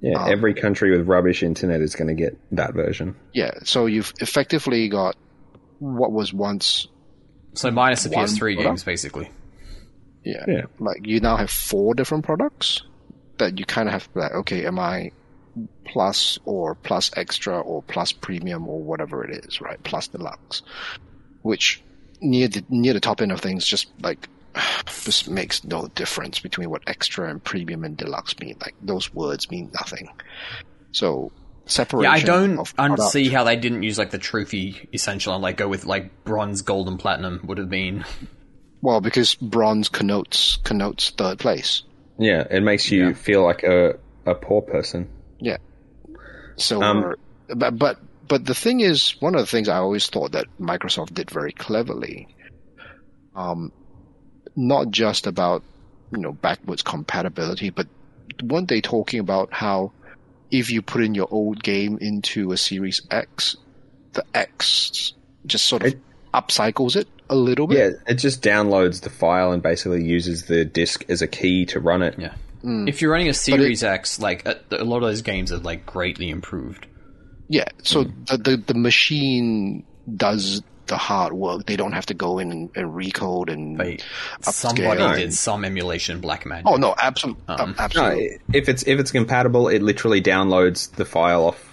yeah,
Um,
every country with rubbish internet is going to get that version.
Yeah, so you've effectively got what was once
so minus the
one
PS3
product?
games basically.
Yeah.
Yeah.
Like you now have four different products that you kind of have to be like, okay, am I plus or plus extra or plus premium or whatever it is, right? Plus deluxe, which near the near the top end of things, just like this makes no difference between what extra and premium and deluxe mean. Like those words mean nothing. So separation.
Yeah, I don't
of
un-
product-
see how they didn't use like the trophy essential and like go with like bronze, gold, and platinum would have been.
Well, because bronze connotes connotes third place.
Yeah, it makes you
Yeah.
feel like a, a poor person.
Yeah. So,
Um,
but but but the thing is, one of the things I always thought that Microsoft did very cleverly, um, not just about you know backwards compatibility, but weren't they talking about how if you put in your old game into a Series X, the X just sort of
It-
upcycles it a little bit.
Yeah, it just downloads the file and basically uses the disk as a key to run it.
Yeah.
Mm.
If you're running a Series X, like a, a lot of those games are like greatly improved.
Yeah, so
Hmm.
the, the the machine does the hard work. They don't have to go in and, and recode and
They, somebody
No.
did some emulation black magic.
Oh no, absolutely,
Um,
No,
absolutely.
if it's if it's compatible, it literally downloads the file off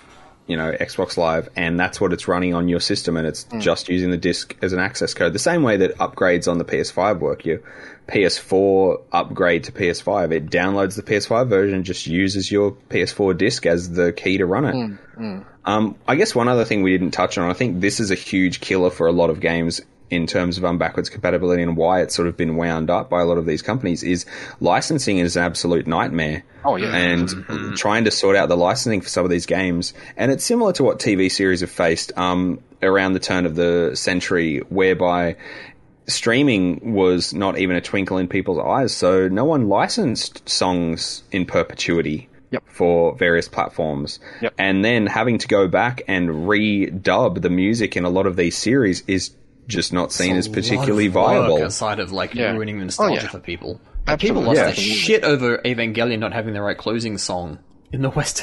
you know, Xbox Live, and that's what it's running on your system, and it's just using the disc as an access code. The same way that upgrades on the PS5 work. Your PS4 upgrade to PS5, it downloads the PS5 version, just uses your PS4 disc as the key to run it. Um, I guess one other thing we didn't touch on, I think this is a huge killer for a lot of games in terms of um, backwards compatibility and why it's sort of been wound up by a lot of these companies is licensing is an absolute nightmare.
Oh, yeah.
And trying to sort out the licensing for some of these games. And it's similar to what TV series have faced um, around the turn of the century, whereby streaming was not even a twinkle in people's eyes. So no one licensed songs in perpetuity
Yep.
for various platforms.
Yep.
And then having to go back and redub the music in a lot of these series is just not seen as
It's a lot
particularly
of work
viable.
Aside of like
Yeah.
ruining the oh, nostalgia
Oh, yeah.
for people,
Absolutely.
people lost
Yeah.
their shit over Evangelion not having the right closing song in the West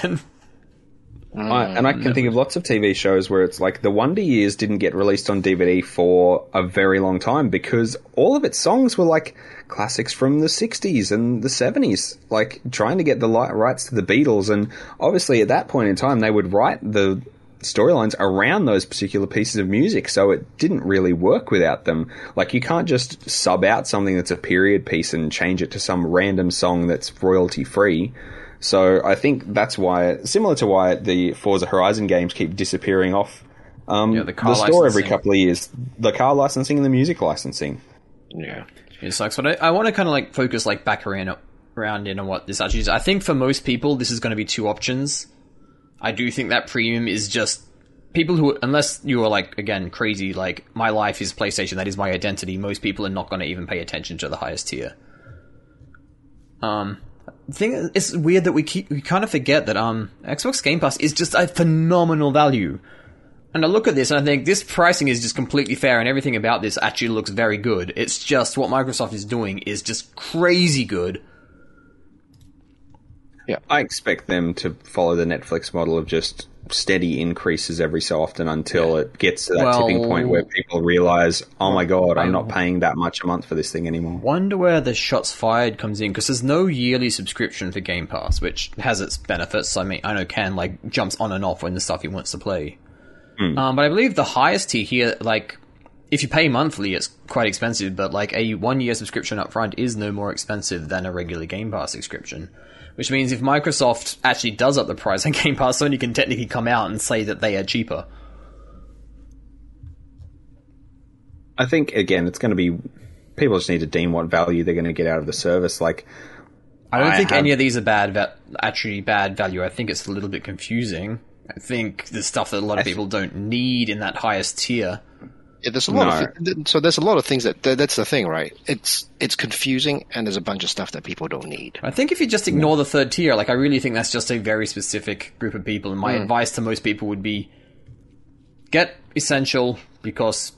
I, and I mm. can think of lots of TV shows where it's like the Wonder Years didn't get released on DVD for a very long time because all of its songs were like classics from the 60s and the 70s, like trying to get the rights to the Beatles. And obviously at that point in time, they would write the storylines around those particular pieces of music, so it didn't really work without them. Like you can't just sub out something that's a period piece and change it to some random song that's royalty free. So I think that's why, similar to why the Forza Horizon games keep disappearing off um,
Yeah, the car
store every couple of years, the car licensing and the music licensing.
Yeah.
It sucks, but I, I want to kind of like focus like back around around in on what this actually is. I think for most people, this is going to be two options. I do think that premium is just people who, unless you are like again crazy, like my life is PlayStation, that is my identity. Most people are not going to even pay attention to the highest tier. Um, thing it's weird that we keep we kind of forget that um Xbox Game Pass is just a phenomenal value. And I look at this and I think this pricing is just completely fair and everything about this actually looks very good. It's just what Microsoft is doing is just crazy good.
Yeah, I expect them to follow the Netflix model of just steady increases every so often until it gets to that
Well-
tipping point where people realize, oh my god, I'm not paying that much a month for this thing anymore.
Wonder where the shots fired comes in because there's no yearly subscription for Game Pass, which has its benefits. I mean, I know Ken like jumps on and off when the stuff he wants to play. Um, but I believe the highest tier here, like if you pay monthly, it's quite expensive. But like a one year subscription up front is no more expensive than a regular Game Pass subscription. Which means if Microsoft actually does up the price on Game Pass, Sony can technically come out and say that they are cheaper.
I think again, it's going to be people just need to deem what value they're going to get out of the service. Like,
I don't
I
think
have-
any of these are bad, va- actually bad value. I think it's a little bit confusing. I think the stuff that a lot of
th-
people don't need in that highest tier.
Yeah, there's a lot
No.
of so there's a lot of things that that- that's the thing, right? It's it's confusing, and there's a bunch of stuff that people don't need.
I think if you just ignore the third tier, like I really think that's just a very specific group of people. And my mm. advice to most people would be get essential because,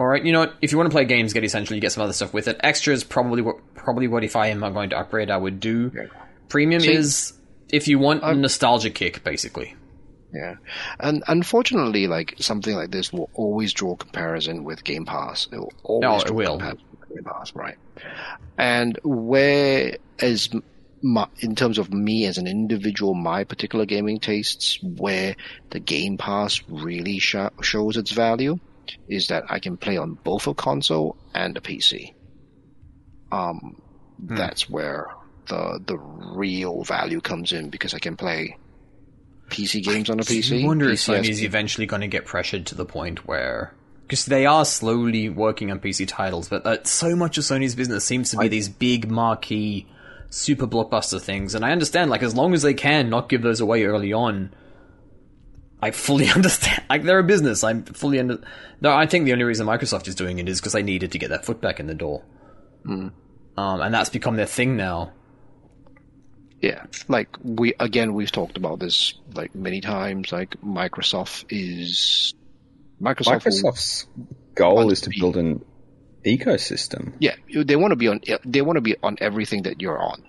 all right, you know what? If you want to play games, get essential. You get some other stuff with it. Extra is probably what probably what if I am going to upgrade, I would do. Premium
See,
is if you want a nostalgia kick, basically.
Yeah, and unfortunately, like something like this will always draw comparison with Game Pass. It will always
Oh, it
draw
will.
comparison with Game Pass, right? And where is my, in terms of me as an individual, my particular gaming tastes, where the Game Pass really sho shows its value is that I can play on both a console and a PC. Um, that's where the the real value comes in because I can play PC games on a PC.
I wonder if
PC has-
Sony's eventually going to get pressured to the point where. Because they are slowly working on PC titles, but uh, so much of Sony's business seems to be these big marquee, super blockbuster things. And I understand, like, as long as they can not give those away early on, I fully understand. Like, they're a business. I'm fully under. No, I think the only reason Microsoft is doing it is because they needed to get their foot back in the door. Um, and that's become their thing now.
Yeah, like we again we've talked about this like many times. Like Microsoft is Microsoft.
Microsoft's goal is
to
to
be-
build an ecosystem.
yeah, they want to be on. They want to be on everything that you're on.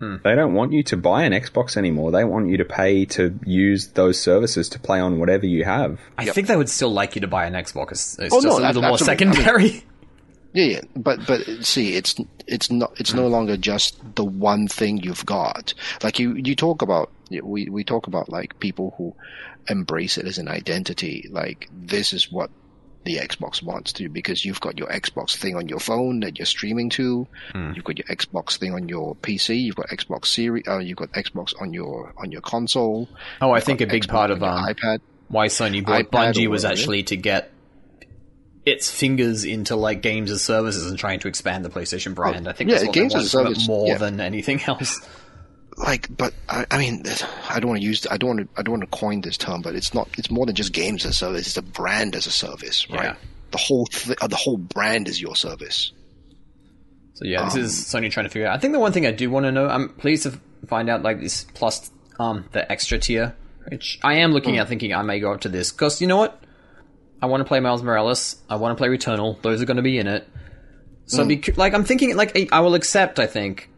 Hmm.
They don't want you to buy an Xbox anymore. They want you to pay to use those services to play on whatever you have.
I think they would still like you to buy an Xbox. It's, it's
Oh,
just
no,
a little more
absolutely. I mean-
secondary.
Yeah, yeah, but but see, it's it's not it's no longer just the one thing you've got. Like you you talk about we we talk about like people who embrace it as an identity. Like this is what the Xbox wants to because you've got your Xbox thing on your phone that you're streaming to.
Hmm.
You've got your Xbox thing on your PC. You've got Xbox Series. Uh, you've got Xbox on your on your console.
Oh, I think a big
Xbox
part of um,
iPad.
why Sony bought
iPad
Bungie was actually to get its fingers into like games as services and trying to expand the PlayStation brand. I think
yeah,
that's what
games as
wanted from it
service,
more
yeah.
than anything else.
like but I, I mean I don't want to use I don't want to I don't want to coin this term but it's not it's more than just games as a service it's a brand as a service right
Yeah.
the whole th- uh, the whole brand is your service
So yeah, this
Um,
is Sony trying to figure out. I think the one thing I do want to know, I'm pleased to find out like this plus um the extra tier, which I am looking at thinking I may go up to this because you know what, I want to play Miles Morales, I want to play Returnal, those are going to be in it. So
Hmm.
be, like I'm thinking like I will accept. I think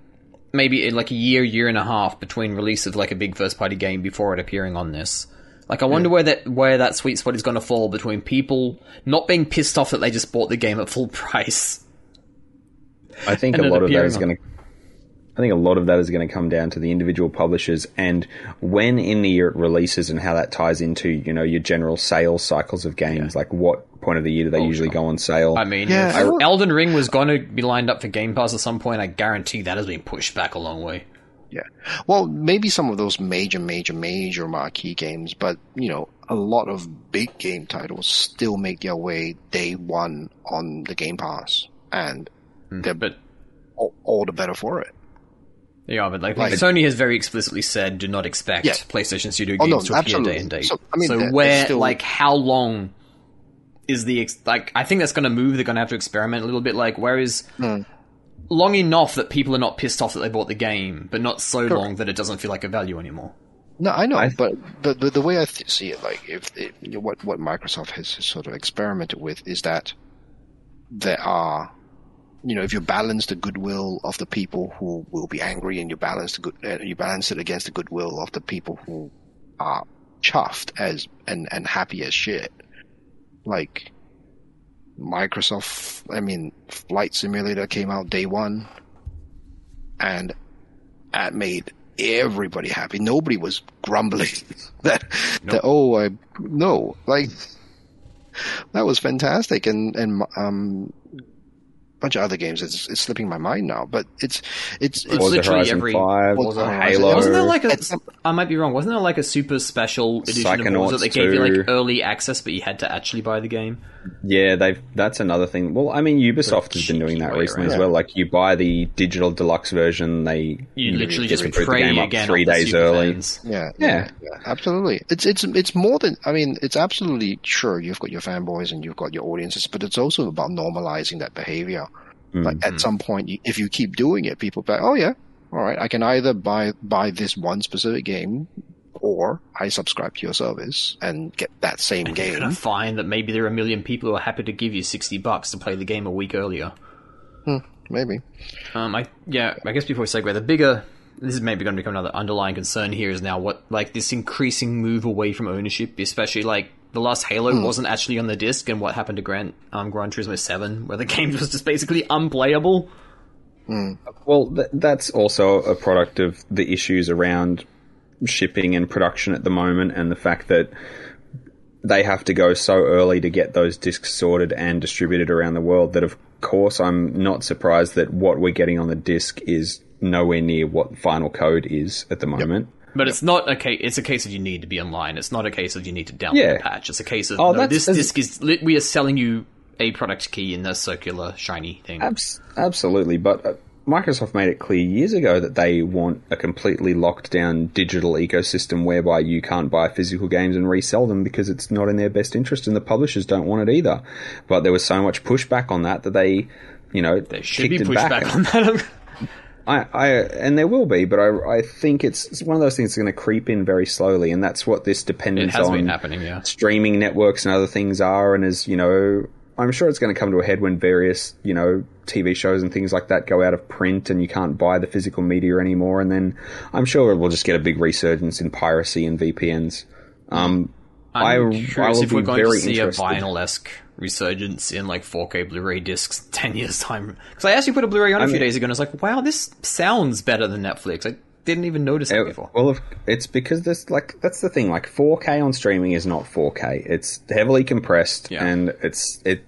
maybe in like a year, year and a half between release of like a big first party game before it appearing on this. Like I wonder where that where that sweet spot is going to fall between people not being pissed off that they just bought the game at full price.
I think a lot of that is going to. I think a lot of that is going to come down to the individual publishers and when in the year it releases and how that ties into you know your general sales cycles of games. Like what point of the year do they oh, usually go on sale?
I mean,
Yeah,
if
I
Elden Ring was going to be lined up for Game Pass at some point. I guarantee that has been pushed back a long way.
yeah well maybe some of those major major major marquee games but you know a lot of big game titles still make their way day one on the Game Pass and hmm, they're
But
all, all the better for it
yeah, but like,
Like-
Sony has very explicitly said, do not expect
Yeah.
PlayStation Studio
Oh,
games
no,
to appear
absolutely.
day and date.
So, I mean, they're- they're
where,
still-
like, how long is the ex- like? I think that's going to move. They're going to have to experiment a little bit. Like, where is
Hmm.
long enough that people are not pissed off that they bought the game, but not so long that it doesn't feel like a value anymore.
No, I know,
I-
but the, the the way I th- see it, like if it, what what Microsoft has sort of experimented with is that there are, you know, if you balance the goodwill of the people who will be angry, and you balance the good, uh, you balance it against the goodwill of the people who are chuffed as and and happy as shit, like Microsoft. I mean, Flight Simulator came out day one, and that made everybody happy. Nobody was grumbling that that oh I no like that was fantastic and and um bunch of other games it's, it's slipping my mind now but it's it's, it's
Forza
literally
Horizon
every-
5,
Forza Horizon.
Halo,
Wasn't there like a?
It's-
I might be wrong. Wasn't there like a super special edition of
Psychonauts
Forza that gave you like early access, but you had to actually buy the game?
Yeah, they've. That's another thing. Well, I mean, Ubisoft has been doing that
way
recently as well. Like, you buy the digital deluxe version, they
You literally
just
just
boot the
pray
game up three days early.
fans.
yeah,
Yeah.
yeah absolutely it's it's it's more than I mean it's absolutely sure you've got your fanboys and you've got your audiences but it's also about normalizing that behavior like
Mm-hmm.
at some point if you keep doing it people be like oh yeah. All right. I can either buy buy this one specific game or I subscribe to your service and get that same
You're
game.
gonna find that maybe there are a million people who are happy to give you sixty bucks to play the game a week earlier.
maybe.
Um, I yeah, I guess before we segue, the bigger this is maybe going to become another underlying concern here is now what like this increasing move away from ownership, especially like the last Halo wasn't actually on the disc, and what happened to Gran um, Gran Turismo Seven, where the game was just basically unplayable.
Well, th- that's also a product of the issues around shipping and production at the moment, and the fact that they have to go so early to get those discs sorted and distributed around the world. That, of course, I'm not surprised that what we're getting on the disc is nowhere near what final code is at the moment.
But it's not a case. It's a case of you need to be online. It's not a case of you need to download
Yeah.
a patch. It's a case of
Oh,
no, this disc is. We are selling you a product key in the circular shiny thing.
Abs- absolutely, but uh, Microsoft made it clear years ago that they want a completely locked down digital ecosystem whereby you can't buy physical games and resell them because it's not in their best interest, and the publishers don't want it either. But there was so much pushback on that that they, you know,
There should be
kicked it back.
pushback on that.
I, I, and there will be, but I, I think it's, it's one of those things that's going to creep in very slowly, and that's what this dependence on
been happening. Yeah.
streaming networks and other things are, and as you know, I'm sure it's going to come to a head when various you know TV shows and things like that go out of print and you can't buy the physical media anymore, and then I'm sure we'll just get a big resurgence in piracy and VPNs. Um, I,
I'm
I
curious
will
if we're going to see a
interested.
vinyl-esque resurgence in like 4K Blu-ray discs ten years time. Because I actually put a Blu-ray on a few
mean-
days ago, and I was like, "Wow, this sounds better than Netflix." I didn't even notice it before.
Well, it's because this like that's the thing. Like 4K on streaming is not 4K. It's heavily compressed
Yeah.
and it's it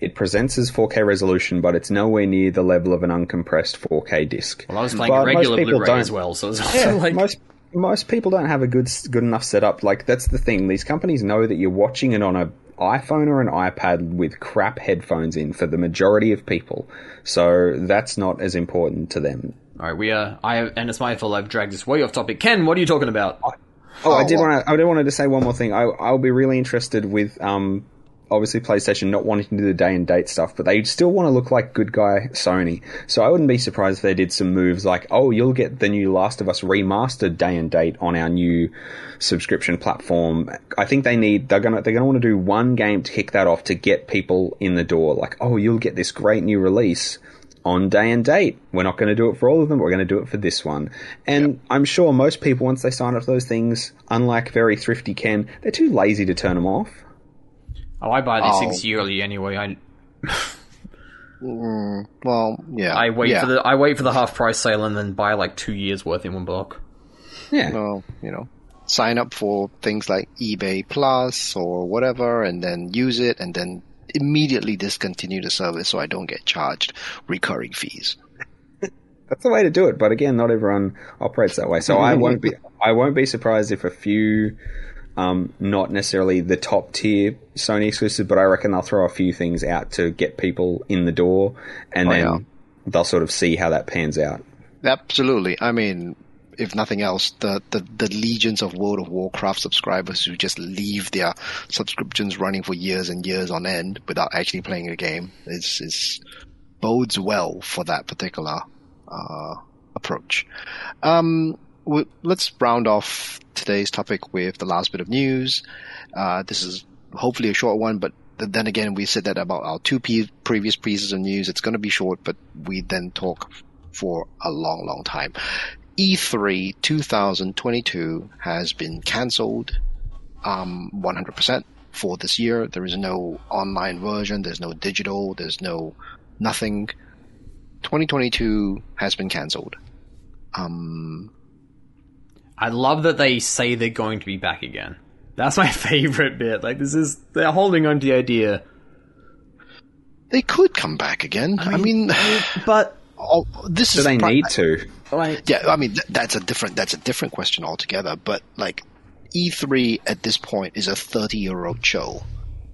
it presents as 4K resolution, but it's nowhere near the level of an uncompressed 4K disc.
Well, I was playing
But
regular Blu-ray
don't-
as well, so it's
Yeah,
like
most most people don't have a good good enough setup. Like that's the thing. These companies know that you're watching it on a iPhone or an iPad with crap headphones in for the majority of people. So that's not as important to them.
All right, we are. I and it's my fault. I've dragged this way off topic. Ken, what are you talking about?
Oh, I
Oh,
did want to. I did wanted to say one more thing. I I'll be really interested with um obviously PlayStation not wanting to do the day and date stuff, but they still want to look like good guy Sony. So I wouldn't be surprised if they did some moves like, oh, you'll get the new Last of Us remastered day and date on our new subscription platform. I think they need they're gonna they're gonna want to do one game to kick that off to get people in the door. Like, oh, you'll get this great new release on day and date. We're not going to do it for all of them. We're going to do it for this one. And I'm sure most people, once they sign up for those things, unlike very thrifty Ken, they're too lazy to turn them off.
Oh, I buy these
Oh.
things yearly anyway. I mm,
Well, yeah.
I wait
yeah.
for the I wait for the half price sale and then buy like two years worth in one block.
Yeah.
Well, you know, sign up for things like eBay Plus or whatever, and then use it, and then immediately discontinue the service so I don't get charged recurring fees.
That's the way to do it. But again, not everyone operates that way. So I won't be I won't be surprised if a few um, not necessarily the top tier Sony exclusive, but I reckon they'll throw a few things out to get people in the door, and
Oh,
then
yeah.
they'll sort of see how that pans out.
Absolutely. I mean, if nothing else, the, the, the legions of World of Warcraft subscribers who just leave their subscriptions running for years and years on end without actually playing a game is, is bodes well for that particular uh, approach. Um, let's round off today's topic with the last bit of news. Uh, this is hopefully a short one, but then again, we said that about our two previous pieces of news. It's going to be short, but we then talk for a long, long time. E E3 2022 has been cancelled, um, 100% for this year. There is no online version. There's no digital. There's no nothing. 2022 has been cancelled. Um,
I love that they say they're going to be back again. That's my favorite bit. Like this is they're holding on to the idea.
they could come back again. I mean,
But
oh, this
Do
is
they
pri-
need to?
like
Yeah, I mean th- that's a different that's a different question altogether. But like E3 at this point is a 30 year old show.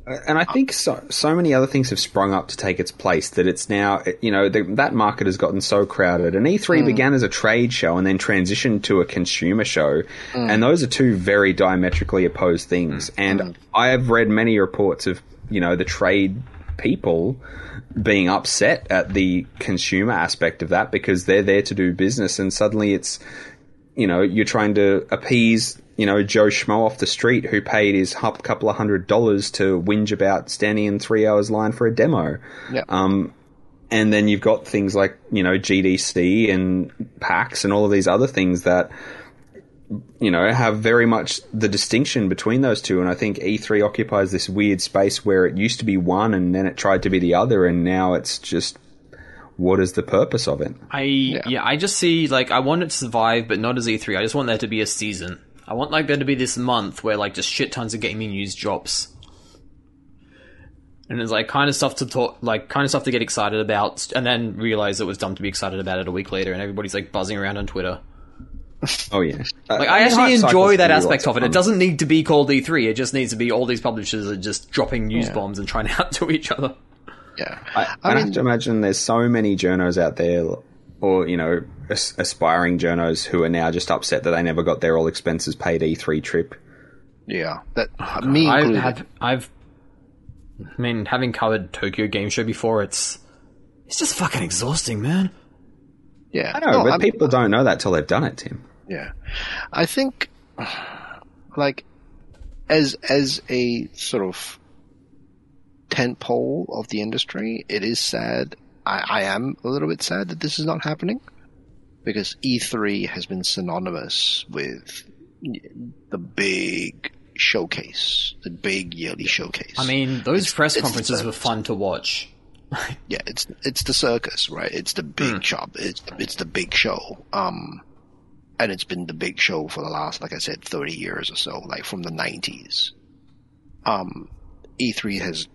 And I think so, so many other things have sprung up to take its place that it's now, you know, the, that market has gotten so crowded. And E3 mm. began as a trade show and then transitioned to a consumer show. Mm. And those are two very diametrically opposed things. Mm. And I have read many reports of, you know, the trade people being upset at the consumer aspect of that because they're there to do business and suddenly it's, you know, you're trying to appease, you know, Joe Schmo off the street who paid his hu- couple of hundred dollars to whinge about standing in three hours line for a demo.
Yeah.
Um, and then you've got things like, you know, GDC and PAX and all of these other things that, you know, have very much the distinction between those two. And I think E3 occupies this weird space where it used to be one and then it tried to be the other. And now it's just, what is the purpose of it?
I yeah. I just see like I want it to survive, but not as E3. I just want there to be a season. I want like there to be this month where like just shit tons of gaming news drops. And it's like kind of stuff to talk, like kind of stuff to get excited about, and then realize it was dumb to be excited about it a week later, and everybody's like buzzing around on Twitter.
Oh, yeah.
Like uh, I actually enjoy that aspect of it. It doesn't need to be called E3. It just needs to be all these publishers are just dropping news bombs and trying out to each other.
Yeah.
I,
I
I
mean-
have to imagine there's so many journos out there, or you know, as- aspiring journos who are now just upset that they never got their all expenses paid E3 trip.
Yeah. That me
I've
included.
had, I've, I mean, having covered Tokyo Game Show before, it's, it's just fucking exhausting, man.
yeah.
I know,
No,
but
I'm-
people don't know that till they've done it, Tim.
Yeah, I think like as as a sort of tent pole of the industry, it is sad. I, I am a little bit sad that this is not happening because E3 has been synonymous with the big showcase, the big yearly showcase.
I mean, those press
it's
conferences were fun to watch.
yeah, it's it's the circus, right? It's the big shop. It's it's the big show. Um, and it's been the big show for the last, like I said, 30 years or so, like from the 90s. Um, E3 has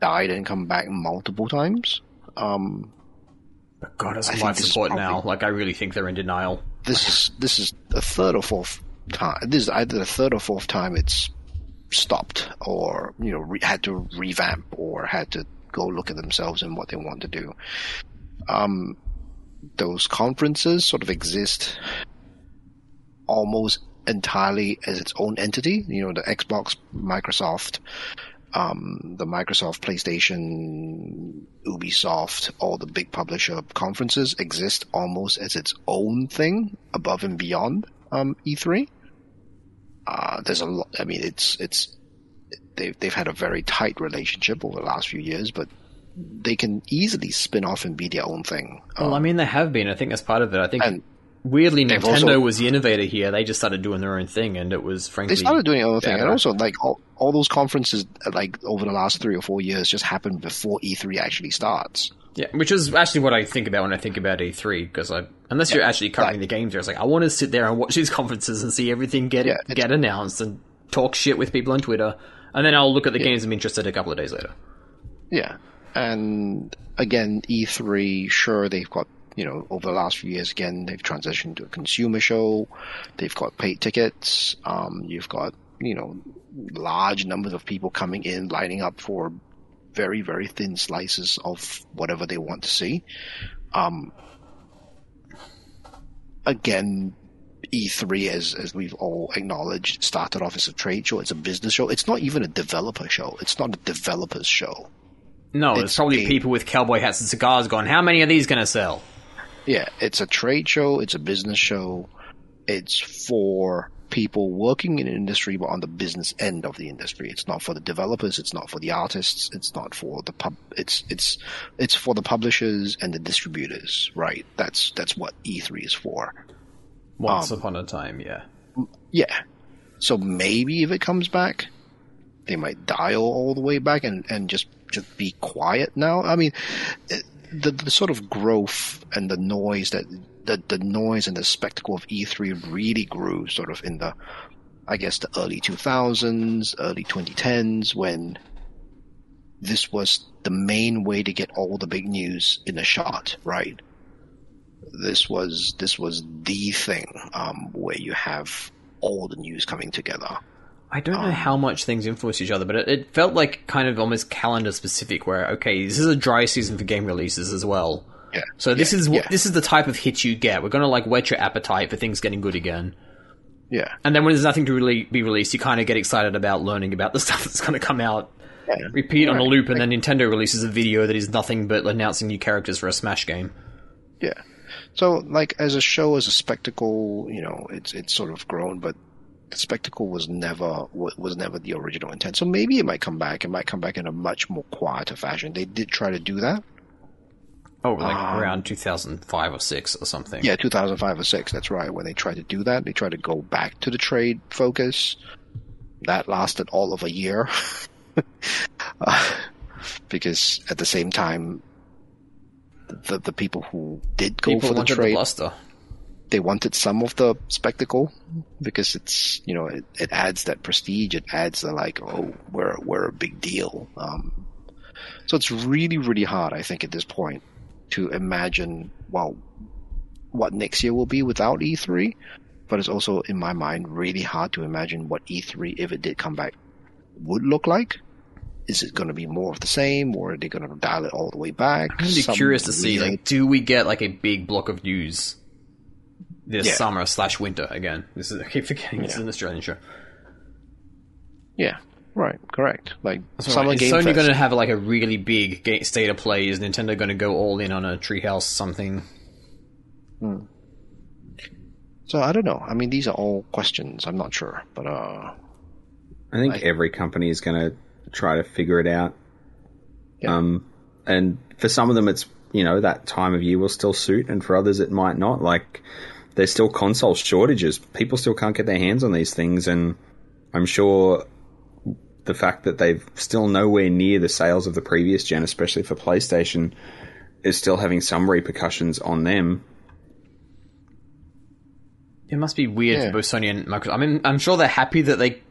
died and come back multiple times. Um,
But God, has
I think
life support now. Like, I really think they're in denial.
this is this is the third or fourth time. This is either the third or fourth time it's stopped, or you know, re- had to revamp, or had to go look at themselves and what they want to do. Um, those conferences sort of exist almost entirely as its own entity. You know, the Xbox, Microsoft, um, the Microsoft, PlayStation, Ubisoft, all the big publisher conferences exist almost as its own thing above and beyond um, E3. Uh, there's a lot. I mean, it's it's they've they've had a very tight relationship over the last few years, but they can easily spin off and be their own thing.
Well, I mean, they have been. I think that's part of it. I think
And
weirdly,
they've
Nintendo
also-
was the innovator here. They just started doing their own thing, and it was frankly
they started doing their own thing, and also like all, all those conferences, like over the last three or four years, just happened before E3 actually starts.
Yeah, which is actually what I think about when I think about E3 because I unless you're actually covering the games, there, it's like I want to sit there and watch these conferences and see everything get
Yeah,
get announced and talk shit with people on Twitter, and then I'll look at the games I'm interested a couple of days later.
Yeah. And again, E3, sure, they've got, you know, over the last few years, again, they've transitioned to a consumer show. They've got paid tickets. Um, you've got, you know, large numbers of people coming in, lining up for very, very thin slices of whatever they want to see. Um, again, E3, as as we've all acknowledged, started off as a trade show. It's a business show. It's not even a developer show. It's not a developer's show.
No, it's,
It's
probably
a-
people with cowboy hats and cigars going, "How many are these going to sell?"
Yeah, it's a trade show. It's a business show. It's for people working in industry, but on the business end of the industry. It's not for the developers. It's not for the artists. It's not for the pub. It's it's it's for the publishers and the distributors. Right. That's that's what E3 is for.
Once
Um,
upon a time, yeah.
Yeah. So maybe if it comes back, they might dial all the way back and, and just just be quiet now. I mean, the the sort of growth and the noise that the the noise and the spectacle of E3 really grew sort of in the I guess the early 2000s, early 2010s when this was the main way to get all the big news in a shot, right? This was this was the thing um, where you have all the news coming together.
I don't know ah. how much things influence each other, but it, it felt like kind of almost calendar specific. Where okay, this is a dry season for game releases as well.
Yeah.
So this
yeah,
is what
yeah,
this is the type of hit you get. We're gonna like whet your appetite for things getting good again.
yeah.
And then when there's nothing to really be released, you kind of get excited about learning about the stuff that's going to come out.
Yeah.
Repeat on a loop, and then Nintendo releases a video that is nothing but announcing new characters for a Smash game.
Yeah. So, like, as a show, as a spectacle, you know, it's it's sort of grown, but the spectacle was never was never the original intent. So maybe it might come back. It might come back in a much more quieter fashion. They did try to do that.
Oh, like
Um,
around 2005 or six or something.
Yeah, 2005 or six. That's right. When they tried to do that, they tried to go back to the trade focus. That lasted all of a year. Uh, because at the same time, the the people who did go
People
for the
the
trade
bluster.
They wanted some of the spectacle because it's you know it, it adds that prestige. It adds the like oh we're we're a big deal. Um, so it's really really hard i think at this point to imagine well what next year will be without e3 but it's also in my mind really hard to imagine what e3 if it did come back would look like. Is it going to be more of the same or are they going to dial it all the way back?
I'm really curious to see, like, do we get like a big block of news this
Yeah.
summer slash winter again? This is I keep forgetting this is an Australian show.
yeah right correct like
So,
summer
right, is
game
Sony going to have like a really big ga- state of play? Is Nintendo going to go all in on a treehouse something?
So I don't know. I mean, these are all questions. I'm not sure, but uh,
I think
Like-
every company is going to try to figure it out.
Yeah.
Um, and for some of them, it's you know that time of year will still suit, and for others, it might not. Like there's still console shortages. People still can't get their hands on these things, and I'm sure the fact that they've still nowhere near the sales of the previous gen, especially for PlayStation, is still having some repercussions on them.
It must be weird
Yeah.
for both Sony and Microsoft. I mean, I'm sure they're happy that they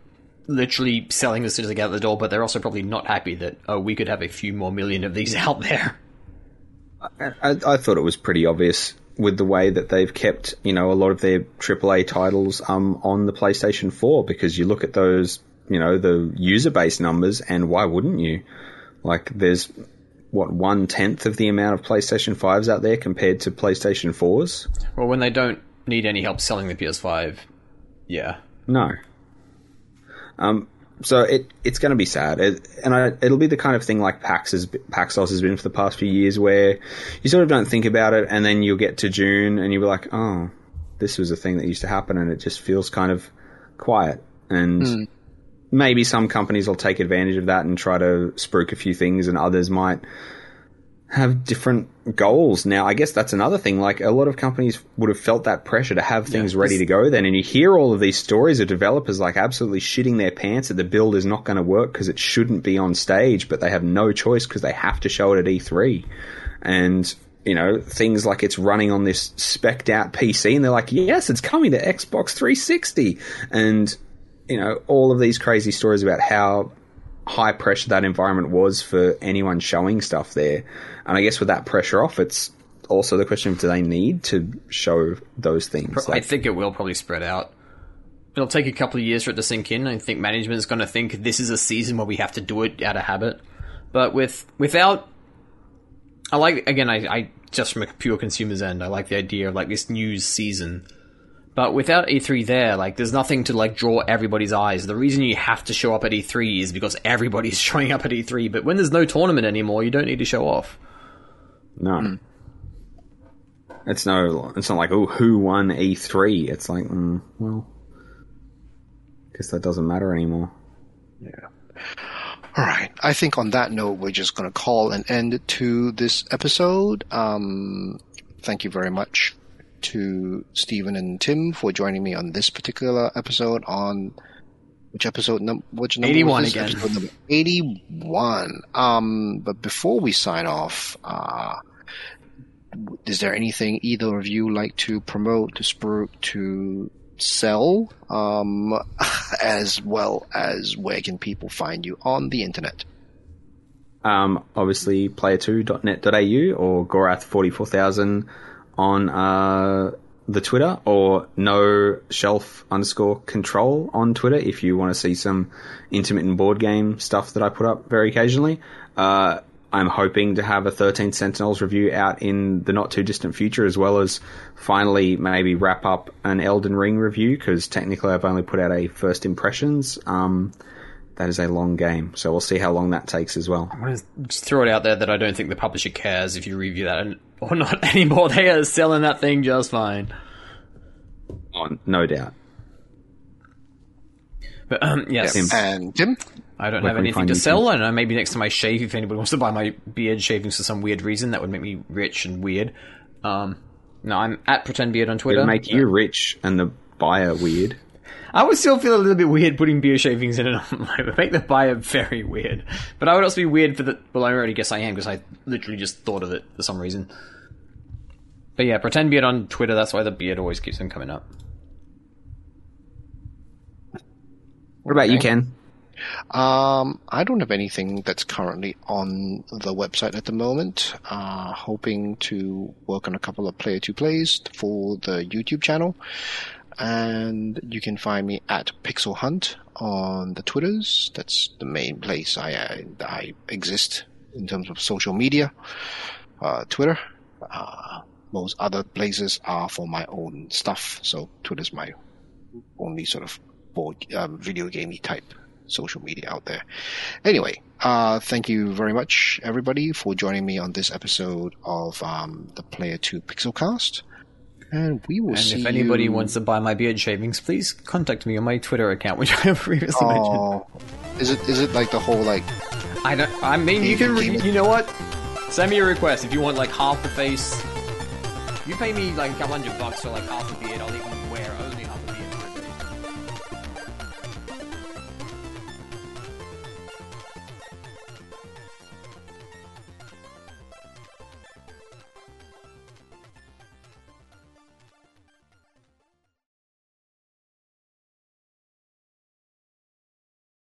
literally selling as soon as they get out the door, but they're also probably not happy that oh, we could have a few more million of these out there.
I, I thought it was pretty obvious with the way that they've kept, you know, a lot of their AAA titles um, on the PlayStation 4 because you look at those, you know, the user base numbers, and why wouldn't you? Like, there's what one tenth of the amount of PlayStation 5s out there compared to PlayStation 4s.
Well, when they don't need any help selling the PS5, yeah.
No. Um, so it it's going to be sad, it, and I, it'll be the kind of thing like PAX has, PAX Aus has been for the past few years, where you sort of don't think about it, and then you'll get to June, and you'll be like, oh, this was a thing that used to happen, and it just feels kind of quiet, and hmm. maybe some companies will take advantage of that and try to spruik a few things, and others might have different goals. Now, I guess that's another thing. Like a lot of companies would have felt that pressure to have things ready to go then. And you hear all of these stories of developers like absolutely shitting their pants that the build is not going to work because it shouldn't be on stage, but they have no choice because they have to show it at E3. And, you know, things like it's running on this specced out PC and they're like, yes, it's coming to Xbox 360. And, you know, all of these crazy stories about how high pressure that environment was for anyone showing stuff there. And I guess with that pressure off, it's also the question of do they need to show those things?
I
Like,
think it will probably spread out. It'll take a couple of years for it to sink in. I think management is going to think this is a season where we have to do it out of habit. But with without, I like again. I, I just from a pure consumer's end, I like the idea of like this news season. But without E3 there, like there's nothing to like draw everybody's eyes. The reason you have to show up at E3 is because everybody's showing up at E3. But when there's no tournament anymore, you don't need to show off.
no. It's no, it's not like, oh, who won E3? It's like, mm, well, guess that doesn't matter anymore. Yeah.
All right. I think on that note, we're just going to call an end to this episode. Um, thank you very much to Steven and Tim for joining me on this particular episode on which episode num which number
81 again.
Episode number 81. Um, but before we sign off, uh, is there anything either of you like to promote, to spur, to sell, um, as well as where can people find you on the internet?
Um, obviously, player2.net.au or Gorath44000 on uh, the Twitter or no shelf underscore control on Twitter if you want to see some intermittent board game stuff that I put up very occasionally. Uh, I'm hoping to have a 13 Sentinels review out in the not too distant future, as well as finally maybe wrap up an Elden Ring review because technically I've only put out a first impressions. Um, that is a long game, so we'll see how long that takes as well.
I'm gonna just throw it out there that I don't think the publisher cares if you review that or not anymore. They are selling that thing just fine.
On, no doubt.
But um, yes,
Tim.
And Tim?
I don't
Where
have anything to
you,
sell. I don't know. Maybe next time I shave, if anybody wants to buy my beard shavings for some weird reason, that would make me rich and weird. Um, no, I'm at pretend beard on Twitter.
It'll make you rich and the buyer weird.
I would still feel a little bit weird putting beard shavings in it. It would make the buyer very weird. But I would also be weird for the. Well, I already guess I am because I literally just thought of it for some reason. But yeah, pretend beard on Twitter. That's why the beard always keeps on coming up.
What about you, Ken?
Um, I don't have anything that's currently on the website at the moment. Uh, hoping to work on a couple of player two plays for the YouTube channel. And you can find me at Pixel Hunt on the Twitters. That's the main place I, I, I exist in terms of social media. Uh, Twitter. Uh, most other places are for my own stuff. So Twitter's my only sort of board, um, video gamey type social media out there. Anyway, uh, thank you very much, everybody, for joining me on this episode of um, the Player 2 Pixelcast. And we will
And
see
if anybody
you...
wants to buy my beard shavings, please contact me on my Twitter account, which I have previously mentioned.
Oh, is it is it like the whole like
I don't. I mean, you can. Re- you know what? Send me a request if you want like half the face. You pay me like a couple hundred bucks for like half the beard. I'll even